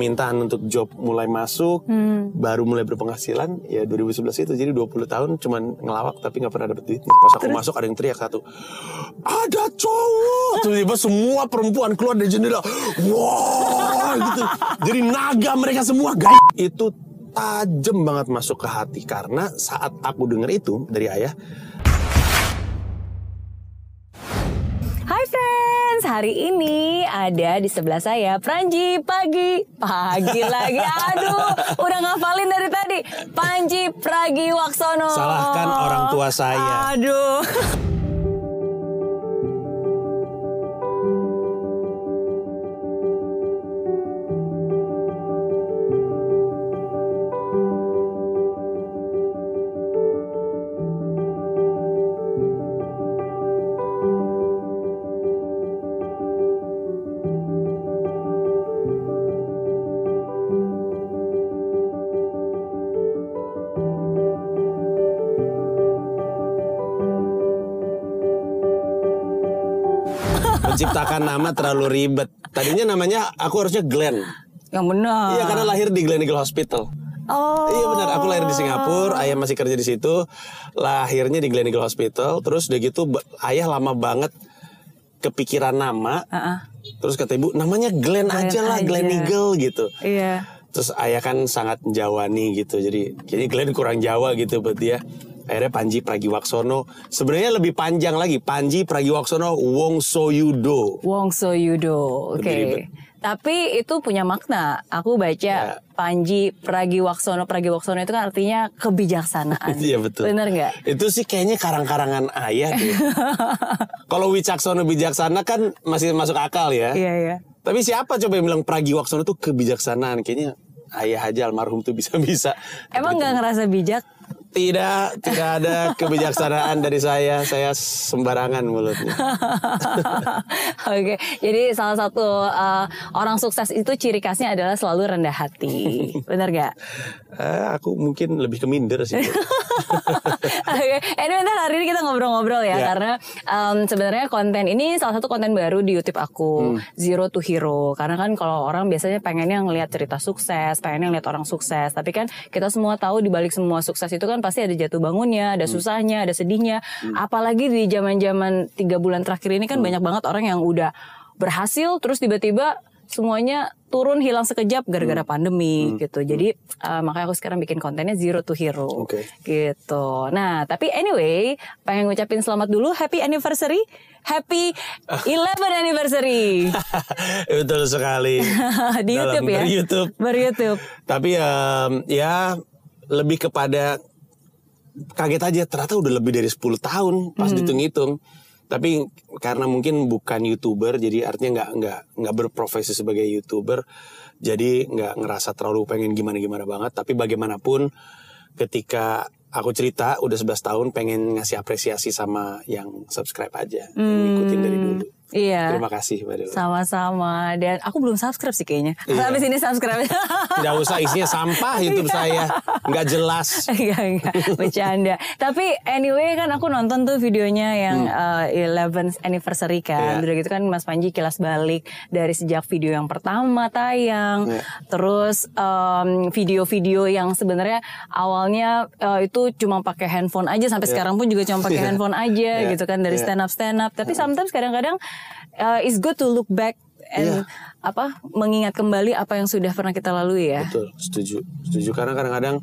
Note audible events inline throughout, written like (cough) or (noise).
permintaan untuk job mulai masuk, Hmm. baru mulai berpenghasilan ya 2011 itu. Jadi 20 tahun cuman ngelawak tapi nggak pernah dapet duitnya. Pas aku masuk ada yang teriak satu, ada cowok. Tiba-tiba semua perempuan keluar dari jendela, wah gitu. Jadi naga mereka semua guys. Itu tajam banget masuk ke hati karena saat aku denger itu dari ayah, hari ini ada di sebelah saya Pranji Pagi. Pagi lagi, aduh udah ngafalin dari tadi. Panji Pragi Waksono Salahkan orang tua saya. Aduh nama terlalu ribet. Tadinya namanya aku harusnya Glenn. Yang benar Iya karena lahir di Gleneagle Hospital. Oh Iya benar, aku lahir di Singapura, ayah masih kerja di situ. Lahirnya di Gleneagle Hospital, terus udah gitu ayah lama banget kepikiran nama. Ah-ah. Terus kata ibu, namanya Glenn, Glenn aja lah, aja. Glenn Eagle gitu. Iya Terus ayah kan sangat Jawani gitu, jadi kayaknya Glenn kurang Jawa gitu buat dia. Akhirnya Panji Pragiwaksono. Sebenarnya lebih panjang lagi, Panji Pragiwaksono Wongsoyudo. Wong Soyudo Oke ribet. Tapi itu punya makna Aku baca Ya. Panji Pragiwaksono Pragiwaksono itu kan artinya kebijaksanaan Iya betul. Bener nggak? Itu sih kayaknya karang-karangan ayah deh. (laughs) Kalau Wicaksono bijaksana kan masih masuk akal ya. Iya iya Tapi siapa coba yang bilang Pragiwaksono tuh kebijaksanaan? Kayaknya ayah aja almarhum tuh bisa-bisa. Emang nggak ngerasa bijak? Tidak, tidak ada (laughs) kebijaksanaan dari saya. Saya sembarangan mulutnya. (laughs) Oke, jadi salah satu uh, orang sukses itu ciri khasnya adalah selalu rendah hati, benar gak? (laughs) Eh, aku mungkin lebih ke minder sih. Oke, anyway, ntar hari ini kita ngobrol-ngobrol ya, Ya. karena um, sebenarnya konten ini salah satu konten baru di YouTube aku, Hmm. Zero to Hero. Karena kan kalau orang biasanya pengennya ngelihat cerita sukses, pengennya ngelihat orang sukses, tapi kan kita semua tahu di balik semua sukses itu kan pasti ada jatuh bangunnya, Hmm. ada susahnya, ada sedihnya. Apalagi di zaman-zaman tiga bulan terakhir ini kan Hmm. banyak banget orang yang udah berhasil, terus tiba-tiba semuanya turun hilang sekejap Hmm. gara-gara pandemi gitu. Jadi uh, makanya aku sekarang bikin kontennya Zero to Hero Oke. gitu. Nah, tapi anyway, pengen ngucapin selamat dulu, happy anniversary, happy (laughs) 11 anniversary (laughs) Betul sekali. (laughs) di Dalam YouTube ya. ber-YouTube. Ber-YouTube. Tapi em, ya lebih kepada kaget aja ternyata udah lebih dari 10 tahun pas dihitung-hitung. Tapi karena mungkin bukan youtuber, jadi artinya nggak nggak nggak berprofesi sebagai youtuber, jadi nggak ngerasa terlalu pengen gimana-gimana banget. Tapi bagaimanapun, ketika aku cerita udah 11 tahun pengen ngasih apresiasi sama yang subscribe aja, yang ngikutin dari dulu. Iya. Terima kasih Mbak Dela. Sama-sama dan aku belum subscribe sih kayaknya. Iya. Habis ini subscribe. (laughs) Tidak usah isinya sampah YouTube saya, nggak jelas. Enggak, (laughs) enggak, bercanda. Tapi anyway kan aku nonton tuh videonya yang uh, 11th anniversary kan. Hmm. Iya. Udah gitu kan Mas Panji kilas balik dari sejak video yang pertama tayang. Iya. Terus um, video-video yang sebenarnya awalnya uh, itu cuma pakai handphone aja sampai sekarang pun juga cuma pakai (laughs) Iya. handphone aja Iya. gitu kan dari Iya. stand up stand up. Tapi sometimes kadang-kadang uh, it's good to look back and Iya. apa mengingat kembali apa yang sudah pernah kita lalui ya. Betul, setuju. Setuju karena kadang-kadang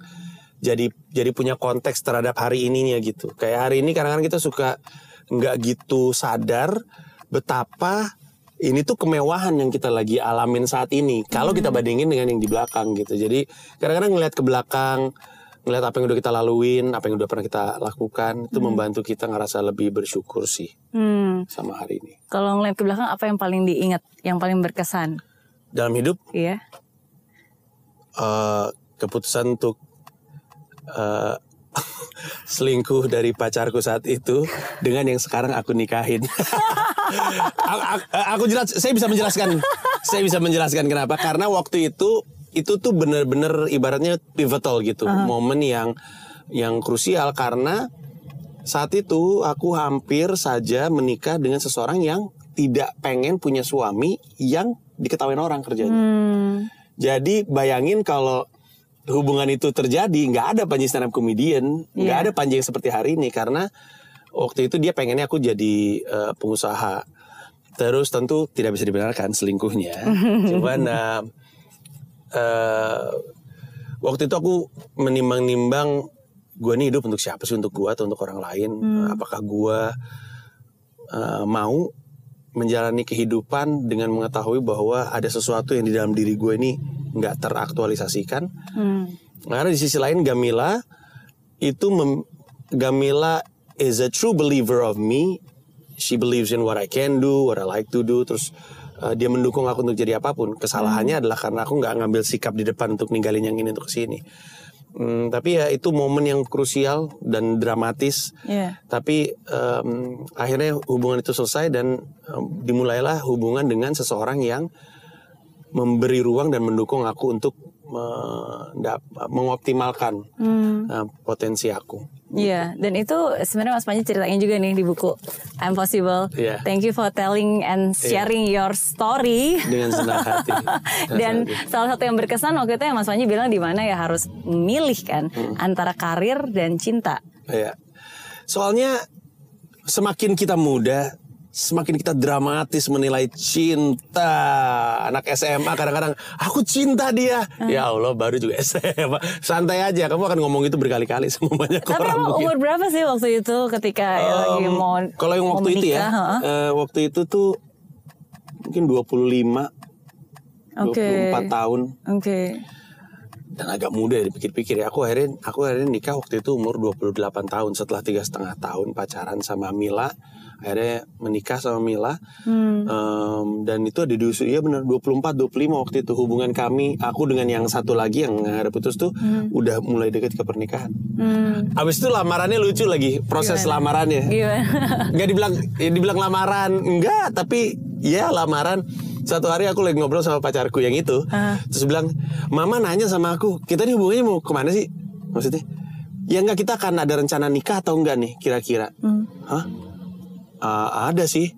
jadi jadi punya konteks terhadap hari ininya gitu. Kayak hari ini kadang-kadang kita suka nggak gitu sadar betapa ini tuh kemewahan yang kita lagi alamin saat ini. Kalau kita bandingin dengan yang di belakang gitu. Jadi kadang-kadang ngelihat ke belakang, ngelihat apa yang udah kita laluin, apa yang udah pernah kita lakukan, itu membantu kita ngerasa lebih bersyukur sih Hmm. sama hari ini. Kalau ngeliat ke belakang apa yang paling diingat, yang paling berkesan? Dalam hidup Iya. eh, keputusan untuk eh, (laughs) selingkuh dari pacarku saat itu dengan yang sekarang aku nikahin. (laughs) aku, aku- aku jelas, saya bisa menjelaskan, saya bisa menjelaskan kenapa. Karena waktu itu itu tuh bener-bener ibaratnya pivotal gitu, momen yang yang krusial karena saat itu aku hampir saja menikah dengan seseorang yang tidak pengen punya suami yang diketahui orang kerjanya. Hmm. Jadi bayangin kalau hubungan itu terjadi, nggak ada Panji stand up comedian, nggak Iya. ada Panji yang seperti hari ini karena waktu itu dia pengennya aku jadi eh, pengusaha. Terus tentu tidak bisa dibenarkan selingkuhnya. (laughs) Cuman eh, eh, waktu itu aku menimbang-nimbang gue nih hidup untuk siapa sih untuk gue atau untuk orang lain? Apakah gue eh, mau menjalani kehidupan dengan mengetahui bahwa ada sesuatu yang di dalam diri gue ini nggak teraktualisasikan? Hmm. Karena di sisi lain Gamila itu mem- Gamila is a true believer of me. She believes in what I can do, what I like to do. Terus uh, dia mendukung aku untuk jadi apa pun. Kesalahannya adalah karena aku nggak ngambil sikap di depan untuk ninggalin yang ini untuk ke sini. Hmm, tapi ya itu momen yang krusial dan dramatis. Iya. Tapi em, akhirnya hubungan itu selesai dan em, dimulailah hubungan dengan seseorang yang memberi ruang dan mendukung aku untuk mendap- mengoptimalkan eh, potensi aku. Iya, dan itu sebenarnya Mas Panji ceritain juga nih di buku I'm Possible. Iya. Thank you for telling and sharing your story. Dengan senang hati. (laughs) Dan salah satu yang berkesan waktu itu yang Mas Panji bilang di mana ya harus memilih kan Hmm. antara karir dan cinta. Iya. Soalnya semakin kita muda, semakin kita dramatis menilai cinta. Anak SMA kadang-kadang aku cinta dia. Hmm. Ya Allah, baru juga (laughs) SMA. Santai aja, kamu akan ngomong itu berkali-kali sama banyak Tapi orang. mungkin. umur berapa sih waktu itu ketika ya lagi mau kalau yang waktu itu ya, menikah, heeh? eh, waktu itu tuh mungkin 25 Oke. 24 tahun Oke. dan agak muda ya dipikir-pikir ya. Aku akhirnya aku akhirnya nikah waktu itu umur 28 tahun setelah tiga setengah tahun pacaran sama Mila. Akhirnya menikah sama Mila. Hmm. Em, dan itu ada di usia ya benar 24 25 waktu itu hubungan kami aku dengan yang satu lagi yang ada putus tuh udah mulai dekat ke pernikahan. Hmm. Abis itu lamarannya lucu lagi proses lamarannya. Gimana? (laughs) Nggak dibilang ya dibilang lamaran enggak tapi ya lamaran satu hari aku lagi ngobrol sama pacarku yang itu Ah. terus bilang mama nanya sama aku kita nih hubungannya mau ke mana sih maksudnya ya enggak kita akan ada rencana nikah atau enggak nih kira-kira Hmm. hah "Ah, ada sih.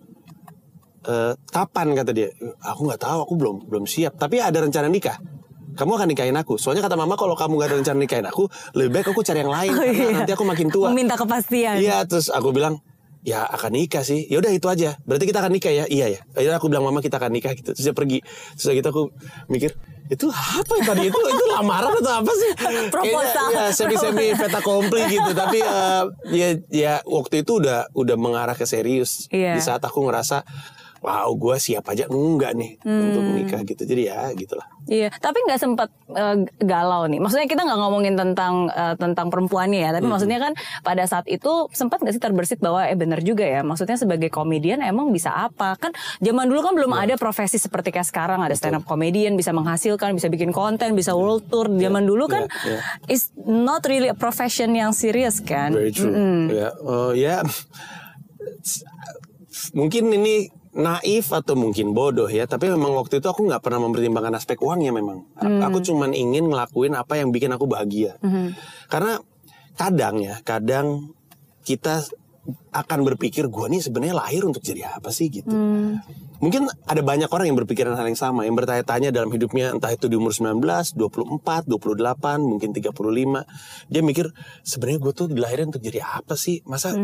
Eh, kapan kata dia. Aku nggak tahu aku belum belum siap. Tapi ada rencana nikah. Kamu akan nikahin aku. Soalnya kata mama kalau kamu gak ada rencana nikahin aku lebih baik aku cari yang lain. Oh, karena iya. nanti aku makin tua. Meminta kepastian. Iya terus aku bilang ya akan nikah sih. Ya udah itu aja. Berarti kita akan nikah ya. Iya ya. Akhirnya aku bilang mama kita akan nikah gitu. Terus dia pergi. Terus gitu aku mikir itu apa ya tadi itu itu lamaran atau apa sih? (laughs) Proposal. Ya semi semi feta kompli gitu. Tapi eh, ya ya waktu itu udah udah mengarah ke serius. Iya. Di saat aku ngerasa wow gue siap aja enggak nih untuk menikah gitu. Jadi ya gitulah. Iya, tapi nggak sempat eh, galau nih. Maksudnya kita nggak ngomongin tentang eh, tentang perempuannya ya, tapi maksudnya kan pada saat itu sempat nggak sih terbersit bahwa eh bener juga ya. Maksudnya sebagai komedian emang bisa apa? Kan zaman dulu kan belum ada profesi seperti kayak sekarang ada stand up comedian bisa menghasilkan, bisa bikin konten, bisa world tour. Zaman dulu kan Iya, iya. is not really a profession yang serius kan. Very true. Ya, oh, ya. Mungkin ini naif atau mungkin bodoh ya, tapi memang waktu itu aku nggak pernah mempertimbangkan aspek uangnya memang. A- Aku cuman ingin ngelakuin apa yang bikin aku bahagia. Karena kadang ya, kadang kita akan berpikir gue nih sebenarnya lahir untuk jadi apa sih gitu. Mungkin ada banyak orang yang berpikiran hal yang sama, yang bertanya-tanya dalam hidupnya entah itu di umur 19, 24, 28, mungkin 35. Dia mikir sebenarnya gue tuh dilahirkan untuk jadi apa sih? Masa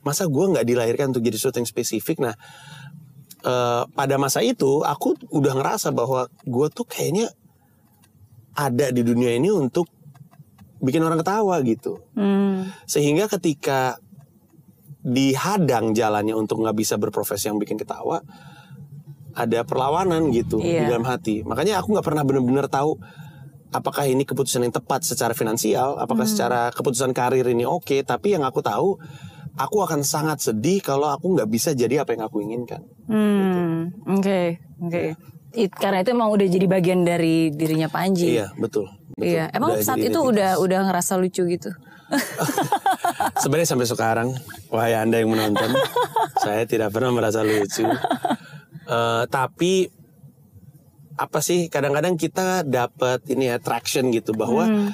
masa gue nggak dilahirkan untuk jadi sesuatu yang spesifik? Nah, eh, pada masa itu aku udah ngerasa bahwa gue tuh kayaknya ada di dunia ini untuk bikin orang ketawa gitu. Hmm. Sehingga ketika dihadang jalannya untuk nggak bisa berprofesi yang bikin ketawa, ada perlawanan gitu di Iya. dalam hati. Makanya aku nggak pernah benar-benar tahu apakah ini keputusan yang tepat secara finansial, apakah secara keputusan karir ini oke. Tapi yang aku tahu, aku akan sangat sedih kalau aku nggak bisa jadi apa yang aku inginkan. Hmm, oke, oke. It- Karena itu emang udah jadi bagian dari dirinya Panji. Iya betul. betul. Iya, emang Udah saat itu identitas. udah udah ngerasa lucu gitu. (laughs) Sebenarnya sampai sekarang, wahai anda yang menonton, (laughs) saya tidak pernah merasa lucu. Eh, tapi apa sih? Kadang-kadang kita dapat ini ya traction gitu bahwa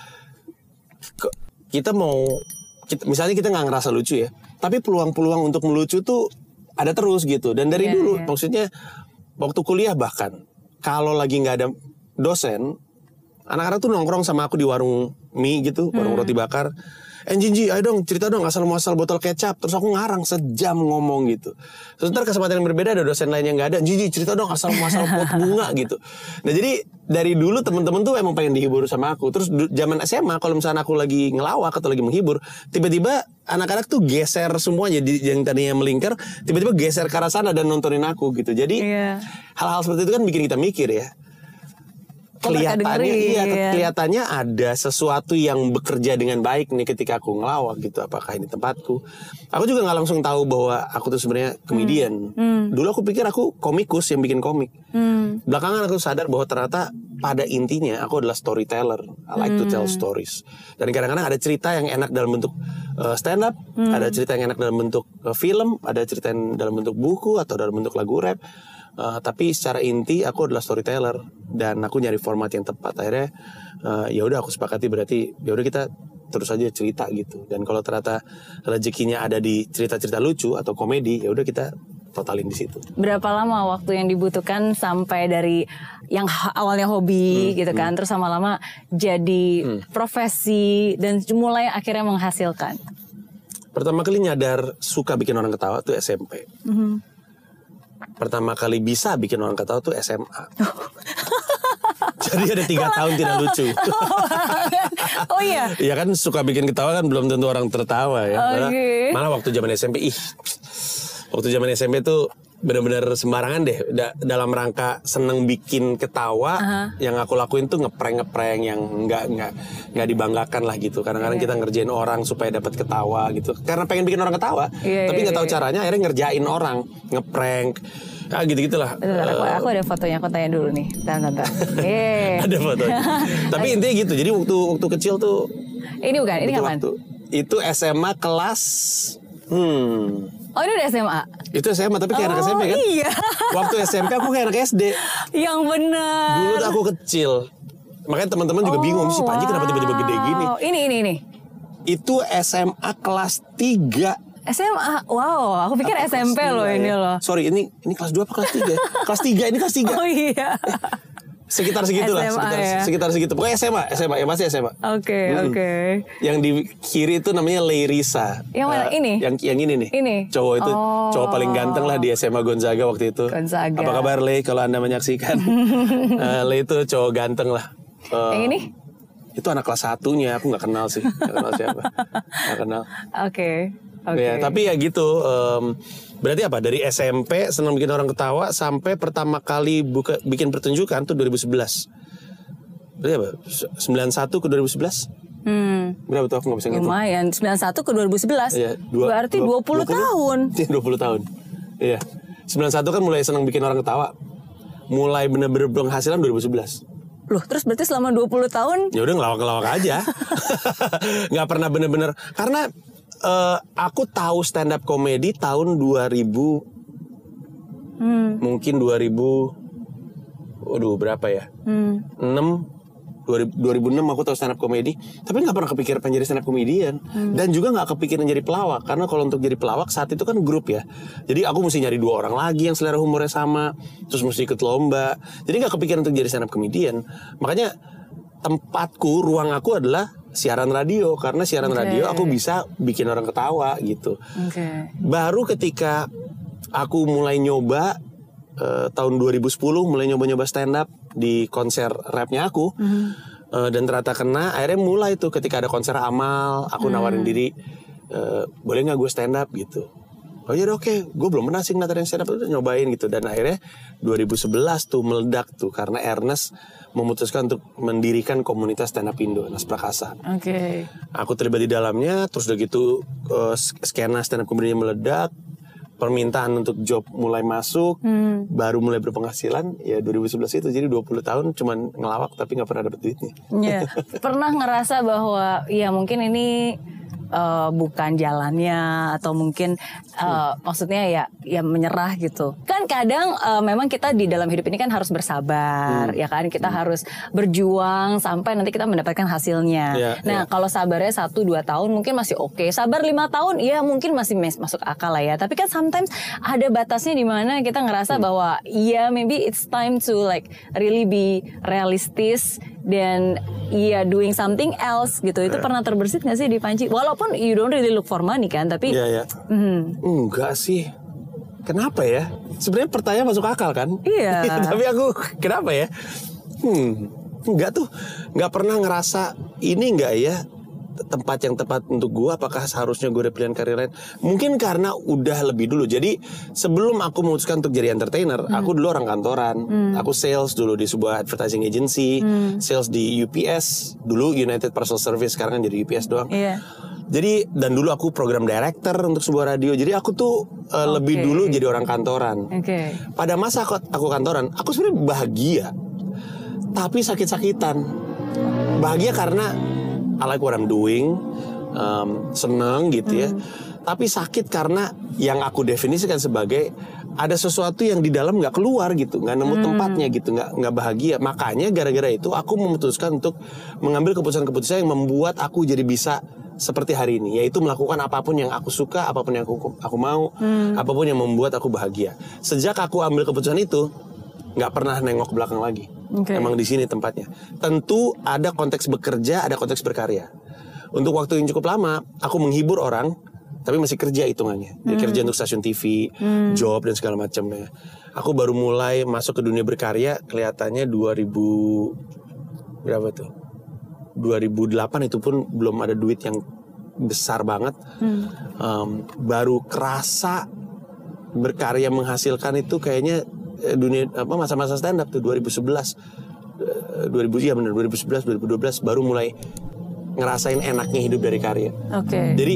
ke- kita mau, kita, misalnya kita nggak ngerasa lucu ya, tapi peluang-peluang untuk melucu tuh ada terus gitu. Dan dari Iya, dulu, iya. maksudnya waktu kuliah bahkan, kalau lagi nggak ada dosen, anak-anak tuh nongkrong sama aku di warung mie gitu, warung roti bakar. Eh Jinji, ayo dong cerita dong asal muasal botol kecap. Terus aku ngarang sejam ngomong gitu. Sebentar kesempatan yang berbeda ada dosen lain yang nggak ada. Jinji cerita dong asal muasal (laughs) pot bunga gitu. Nah jadi dari dulu temen-temen tuh emang pengen dihibur sama aku. Terus zaman SMA kalau misalnya aku lagi ngelawak atau lagi menghibur, tiba-tiba anak-anak tuh geser semua jadi yang tadinya melingkar, tiba-tiba geser ke arah sana dan nontonin aku gitu. Jadi Iya. hal-hal seperti itu kan bikin kita mikir ya. Kelihatannya iya, kelihatannya ada sesuatu yang bekerja dengan baik nih ketika aku ngelawak gitu. Apakah ini tempatku? Aku juga nggak langsung tahu bahwa aku tuh sebenarnya komedian. Dulu aku pikir aku komikus yang bikin komik. Hmm. Belakangan aku sadar bahwa ternyata pada intinya aku adalah storyteller. I like to tell stories. Dan kadang-kadang ada cerita yang enak dalam bentuk uh, stand up, ada cerita yang enak dalam bentuk uh, film, ada cerita yang dalam bentuk buku atau dalam bentuk lagu rap. Uh, tapi secara inti aku adalah storyteller dan aku nyari format yang tepat. Akhirnya uh, ya udah aku sepakati berarti ya udah kita terus aja cerita gitu. Dan kalau ternyata rezekinya ada di cerita-cerita lucu atau komedi, ya udah kita totalin di situ. Berapa lama waktu yang dibutuhkan sampai dari yang awalnya hobi gitu kan, terus lama-lama jadi profesi dan mulai akhirnya menghasilkan. Pertama kali nyadar suka bikin orang ketawa tuh SMP. Pertama kali bisa bikin orang ketawa tuh SMA. (laughs) Jadi ada tiga tahun tidak lucu. (laughs) oh iya. Iya kan suka bikin ketawa kan belum tentu orang tertawa ya. Malah, Oke. malah waktu zaman SMP ih. Waktu zaman SMP tuh benar-benar sembarangan deh Da- dalam rangka seneng bikin ketawa yang aku lakuin tuh ngeprank ngeprank yang nggak nggak nggak dibanggakan lah gitu kadang-kadang kita ngerjain orang supaya dapat ketawa gitu karena pengen bikin orang ketawa Iya, tapi iya, nggak tahu iya. caranya akhirnya ngerjain orang ngeprank ah gitu gitulah aku, aku ada fotonya, aku tanya dulu nih. Bentar, bentar. Yeay. (laughs) ada fotonya (laughs) tapi intinya gitu jadi waktu waktu kecil tuh Ini bukan, ini kapan? waktu. itu SMA kelas hmm Oh ini udah SMA. itu SMA tapi kayak anak Oh, SMP kan iya. waktu SMP aku kayak anak SD Yang benar. dulu tuh aku kecil makanya teman-teman juga bingung si Panji kenapa tiba-tiba gede gini Wow. Ini, ini, ini. itu SMA kelas 3 SMA. Wow, aku pikir SMP loh ini loh. Sorry, ini ini kelas 2 apa kelas 3? kelas 3, ini kelas 3. (laughs) Oh iya. Sekitar segitu lah, sekitar, ya. sekitar segitu. Pokoknya SMA, SMA, ya masih SMA. Oke, Mm-mm. oke. Yang di kiri itu namanya Leirisa. Yang mana? Eh, Ini? Yang yang ini nih. Ini? Cowok itu Oh. cowok paling ganteng lah di SMA Gonzaga waktu itu. Gonzaga. Apa kabar Le kalau Anda menyaksikan? (laughs) Eh, Le itu cowok ganteng lah. Eh, Yang ini? Itu anak kelas satunya, aku nggak kenal sih. Nggak kenal siapa. Nggak kenal. (laughs) Oke. Oke. Ya, tapi ya gitu. em, berarti apa? Dari SMP senang bikin orang ketawa sampai pertama kali buka bikin pertunjukan tuh 2011. Berarti apa? 91 ke 2011? Hmm. Berapa tuh aku nggak bisa ngitung. Lumayan 91 ke 2011. Iya, dua- Berarti dua- 20, (laughs) tahun. Iya, 20 tahun. Iya. 91 kan mulai senang bikin orang ketawa. Mulai bener-bener penghasilan 2011. Loh, terus berarti selama 20 tahun Ya udah ngelawak-ngelawak aja. (laughs) nggak pernah bener-bener karena eh, aku tahu stand up komedi tahun 2000 Hmm. mungkin 2000 Waduh berapa ya? Hmm. 6 2000 2006 aku tahu stand up komedi tapi nggak pernah kepikiran pengen jadi stand up komedian Hmm. dan juga nggak kepikiran jadi pelawak karena kalau untuk jadi pelawak saat itu kan grup ya jadi aku mesti nyari dua orang lagi yang selera humornya sama terus mesti ikut lomba jadi nggak kepikiran untuk jadi stand up komedian makanya tempatku ruang aku adalah siaran radio. Karena siaran Oke. radio aku bisa bikin orang ketawa gitu. Oke. baru ketika aku mulai nyoba eh, tahun 2010 mulai nyoba-nyoba stand up di konser rapnya aku Eh, dan ternyata kena akhirnya mulai tuh ketika ada konser amal aku nawarin diri eh, boleh nggak gue stand up gitu. Oh iya oke gue belum pernah sih ngeliat ada yang stand up nyobain gitu. Dan akhirnya 2011 tuh meledak tuh karena Ernest memutuskan untuk mendirikan komunitas stand up Indo Nas Prakasa Oke. aku terlibat di dalamnya terus udah gitu eh, skena stand up comedy meledak permintaan untuk job mulai masuk baru mulai berpenghasilan ya 2011 itu jadi 20 tahun cuman ngelawak tapi nggak pernah dapet duitnya Iya. (laughs) Pernah ngerasa bahwa ya mungkin ini eh, bukan jalannya atau mungkin eh, maksudnya ya ya menyerah gitu. Kan kadang eh, memang kita di dalam hidup ini kan harus bersabar, ya kan kita harus berjuang sampai nanti kita mendapatkan hasilnya. Iya, nah iya. kalau sabarnya satu dua tahun mungkin masih oke. Sabar lima tahun ya mungkin masih mes- masuk akal lah ya. Tapi kan sometimes ada batasnya di mana kita ngerasa bahwa ya maybe it's time to like really be realistis dan ya doing something else gitu itu pernah terbersit nggak sih di Panji walaupun you don't really look for money kan tapi Iya ya. Mhm. Enggak sih. Kenapa ya? Sebenarnya pertanyaan masuk akal kan? Iya. (laughs) Tapi aku kenapa ya? Hmm, enggak tuh. Enggak pernah ngerasa ini enggak ya tempat yang tepat untuk gua apakah seharusnya gue ada pilihan karir lain mungkin karena udah lebih dulu jadi sebelum aku memutuskan untuk jadi entertainer aku dulu orang kantoran aku sales dulu di sebuah advertising agency sales di UPS dulu United Parcel Service sekarang kan jadi UPS doang Iya. jadi dan dulu aku program director untuk sebuah radio. Jadi aku tuh uh, lebih dulu jadi orang kantoran. Oke. Pada masa aku, aku kantoran, aku sebenarnya bahagia. Tapi sakit-sakitan. Bahagia karena I like what I'm doing, um, seneng gitu ya. Tapi sakit karena yang aku definisikan sebagai ada sesuatu yang di dalam nggak keluar gitu, nggak nemu tempatnya gitu, nggak nggak bahagia. Makanya gara-gara itu aku memutuskan untuk mengambil keputusan-keputusan yang membuat aku jadi bisa seperti hari ini, yaitu melakukan apa pun yang aku suka, apa pun yang aku aku mau, apa pun yang membuat aku bahagia. Sejak aku ambil keputusan itu, nggak pernah nengok belakang lagi. Oke. Emang di sini tempatnya. Tentu ada konteks bekerja, ada konteks berkarya. Untuk waktu yang cukup lama, aku menghibur orang, tapi masih kerja hitungannya. Dia kerja untuk stasiun TV, job dan segala macamnya. Aku baru mulai masuk ke dunia berkarya kelihatannya 2000 berapa tuh? 2008 itu pun belum ada duit yang besar banget. Em, baru kerasa berkarya menghasilkan itu kayaknya dunia apa masa-masa stand up tuh 2011 Eh, 2000 ya benar 2011 2012 baru mulai ngerasain enaknya hidup dari karya. Oke. Jadi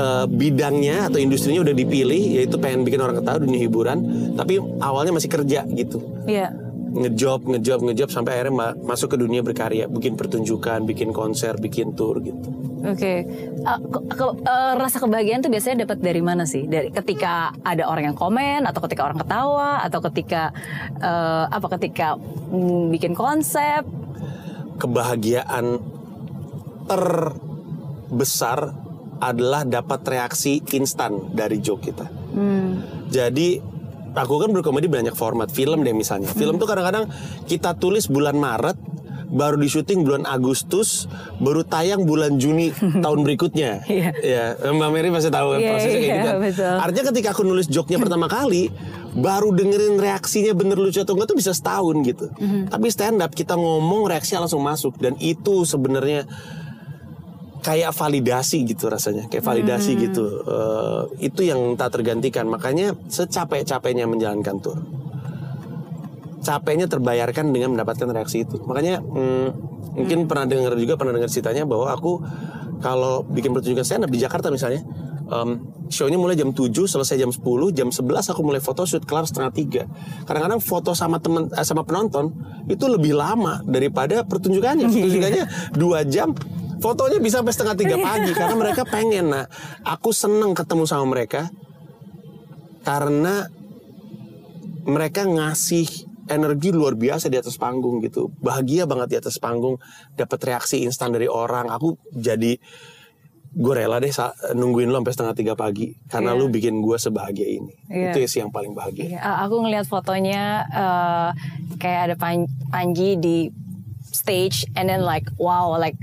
eh, bidangnya atau industrinya udah dipilih yaitu pengen bikin orang ketawa dunia hiburan, tapi awalnya masih kerja gitu. Iya. Ngejob, ngejob, ngejob sampai akhirnya ma- masuk ke dunia berkarya, bikin pertunjukan, bikin konser, bikin tour gitu. Oke, Uh, ke- ke- uh, rasa kebahagiaan tuh biasanya dapat dari mana sih? Dari ketika ada orang yang komen, atau ketika orang ketawa, atau ketika uh, apa? Ketika mm, bikin konsep? kebahagiaan terbesar adalah dapat reaksi instan dari joke kita. Jadi aku kan berkomedi banyak format film deh misalnya. Film tuh kadang-kadang kita tulis bulan Maret, baru di syuting bulan Agustus, baru tayang bulan Juni (laughs) tahun berikutnya. Iya. Ya, Mbak Mary pasti tahu Iya, prosesnya kayak iya, gitu. kan. betul. Artinya ketika aku nulis joke-nya pertama kali, baru dengerin reaksinya bener lucu atau enggak tuh bisa setahun gitu. Mhm. Tapi stand up kita ngomong reaksinya langsung masuk dan itu sebenarnya kayak validasi gitu rasanya, kayak validasi Hmm. gitu. Eh, itu yang tak tergantikan. Makanya secapek-capeknya menjalankan tour, capeknya terbayarkan dengan mendapatkan reaksi itu. Makanya hmm, mungkin pernah dengar juga pernah dengar ceritanya bahwa aku kalau bikin pertunjukan stand up di Jakarta misalnya, em, show-nya mulai jam 7, selesai jam 10, jam 11 aku mulai photoshoot kelar setengah tiga. Kadang-kadang foto sama temen eh, sama penonton itu lebih lama daripada pertunjukannya. (laughs) Pertunjukannya dua jam, fotonya bisa sampai setengah tiga pagi karena mereka pengen. Nah, aku seneng ketemu sama mereka karena mereka ngasih energi luar biasa di atas panggung gitu. Bahagia banget di atas panggung, dapat reaksi instan dari orang. Aku jadi gue rela deh nungguin lo sampai setengah tiga pagi karena Iya. lu bikin gue sebahagia ini. Iya. Itu sih yang paling bahagia. Iya, aku ngelihat fotonya uh, kayak ada Pan- Panji di stage and then like wow like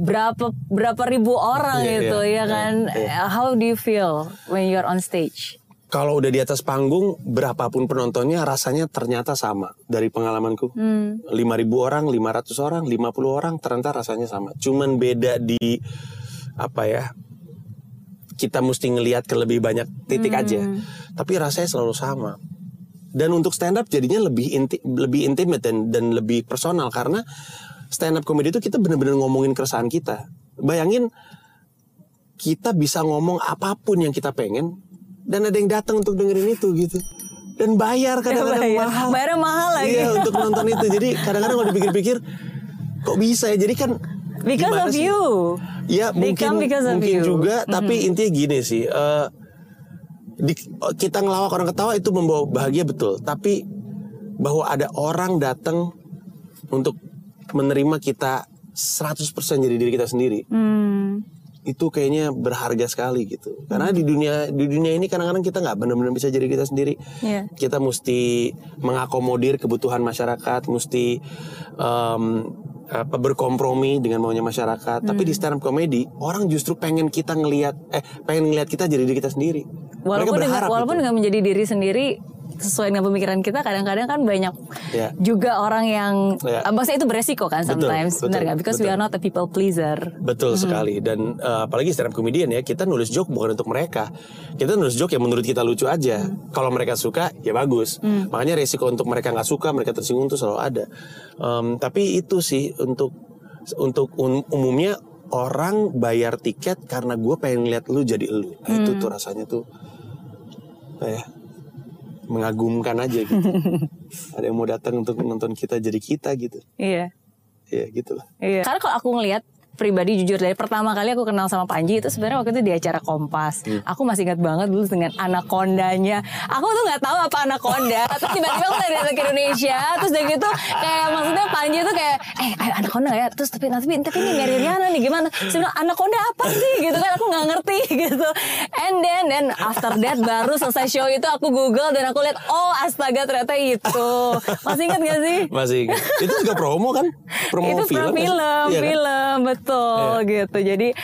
berapa berapa ribu orang Iya, gitu iya, ya kan iya, how do you feel when you're on stage Kalau udah di atas panggung, berapapun penontonnya rasanya ternyata sama dari pengalamanku. Hmm. 5.000 orang, 500 orang, 50 orang ternyata rasanya sama. Cuman beda di apa ya? Kita mesti ngelihat ke lebih banyak titik aja. Tapi rasanya selalu sama. Dan untuk stand up jadinya lebih inti, lebih intimate dan dan lebih personal karena stand up comedy itu kita bener-bener ngomongin keresahan kita. Bayangin kita bisa ngomong apa pun yang kita pengen dan ada yang datang untuk dengerin itu gitu dan bayar (laughs) kadang-kadang Bayar. mahal Bayarnya mahal lagi. iya untuk nonton itu jadi kadang-kadang kalau dipikir-pikir kok bisa ya jadi kan because of sih? you ya They mungkin because of mungkin you. Mm-hmm. juga tapi intinya gini sih eh, di- kita ngelawak orang ketawa itu membawa bahagia betul tapi bahwa ada orang datang untuk menerima kita 100% jadi diri kita sendiri Hmm. itu kayaknya berharga sekali gitu karena di dunia di dunia ini kadang-kadang kita nggak benar-benar bisa jadi kita sendiri Iya. kita mesti mengakomodir kebutuhan masyarakat mesti em, apa berkompromi dengan maunya masyarakat. Tapi di stand up comedy orang justru pengen kita ngelihat eh pengen ngelihat kita jadi diri kita sendiri. Walaupun dengan, walaupun itu. dengan menjadi diri sendiri sesuai dengan pemikiran kita kadang-kadang kan banyak Ya. juga orang yang Ya. uh, maksudnya itu beresiko kan sometimes betul, benar nggak? Because we betul. are not a people pleaser. Betul sekali. Dan eh, apalagi stand up comedian ya kita nulis joke bukan untuk mereka. Kita nulis joke yang menurut kita lucu aja. Kalau mereka suka ya bagus. Makanya resiko untuk mereka nggak suka mereka tersinggung tuh selalu ada. Em, tapi itu sih untuk untuk um- umumnya orang bayar tiket karena gue pengen lihat lu jadi lu. Nah, itu tuh rasanya tuh kayak mengagumkan aja gitu. (laughs) Ada yang mau datang untuk nonton kita jadi kita gitu. Iya. Ya gitu lah. Iya. Karena kalau aku ngelihat pribadi jujur dari pertama kali aku kenal sama Panji itu sebenarnya waktu itu di acara Kompas. Aku masih ingat banget dulu dengan anakondanya. Aku tuh nggak tahu apa anakonda. terus tiba-tiba aku dari ke Indonesia. Terus dari gitu kayak maksudnya Panji tuh kayak eh ayo anakonda nggak ya. Terus tapi tapi tapi ini Mary Riana nih gimana? Saya bilang anakonda apa sih gitu kan aku nggak ngerti (laughs) gitu. And then then after that baru selesai show itu aku Google dan aku lihat oh astaga ternyata itu. Masih ingat gak sih? Masih ingat. Itu juga promo kan? Promo itu film. film, kan? film, Iya kan? film, betul gitu. Jadi (laughs)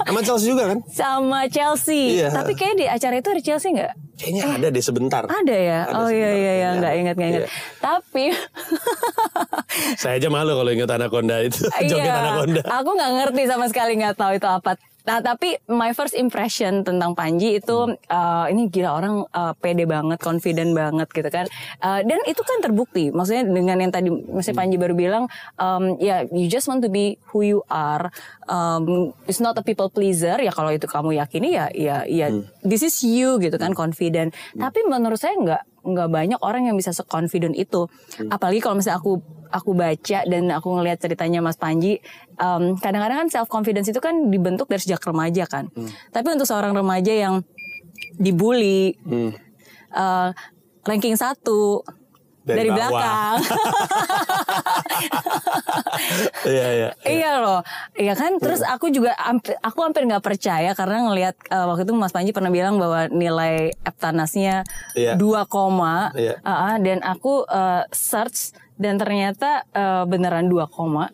Sama Chelsea juga kan? sama Chelsea. Iya. Tapi kayak di acara itu ada Chelsea nggak? Kayaknya ada deh sebentar. Ada ya. Ada oh iya iya iya Iya. nggak ingat nggak ingat. Iya. Tapi Saya aja malu kalau ingat Anaconda itu. Joget iya, Anaconda. aku nggak ngerti sama sekali nggak tahu itu apa. Nah tapi my first impression tentang Panji itu Hmm. eh, ini gila orang eh, pede banget, confident banget gitu kan. Eh, dan itu kan terbukti. Maksudnya dengan yang tadi, maksudnya Hmm. Panji baru bilang, em, ya you just want to be who you are. Um, it's not a people pleaser. Ya kalau itu kamu yakini ya, ya, ya Hmm. this is you gitu kan, confident. Tapi menurut saya nggak nggak banyak orang yang bisa seconfident itu. Hmm. Apalagi kalau misalnya aku aku baca dan aku ngelihat ceritanya Mas Panji, em, kadang-kadang kan self confidence itu kan dibentuk dari sejak remaja kan. Hmm. Tapi untuk seorang remaja yang dibully, Hmm. eh, ranking satu Dari dari, bawah. belakang, (laughs) Iya iya. iya loh, iya kan. Terus aku juga aku hampir nggak percaya karena ngelihat eh, waktu itu Mas Panji pernah bilang bahwa nilai Eptanasnya Iya. 2 koma, Iya. Ah, dan aku eh, search dan ternyata eh, beneran 2 koma.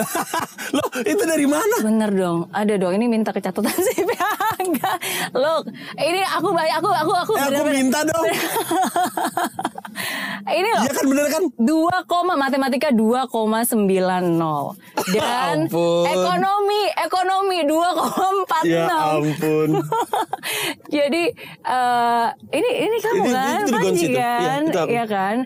(laughs) Loh, itu dari mana? Bener dong, ada dong. Ini minta ke catatan CV enggak. Look, ini aku aku aku aku Eh, aku minta dong. (laughs) ini loh. Iya kan bener kan? 2, koma matematika 2,90 (laughs) dan ampun. ekonomi ekonomi 2,46 Ya ampun. jadi eh, ini ini kamu Ini- kan itu Panji itu. Iya, kan. Iya kan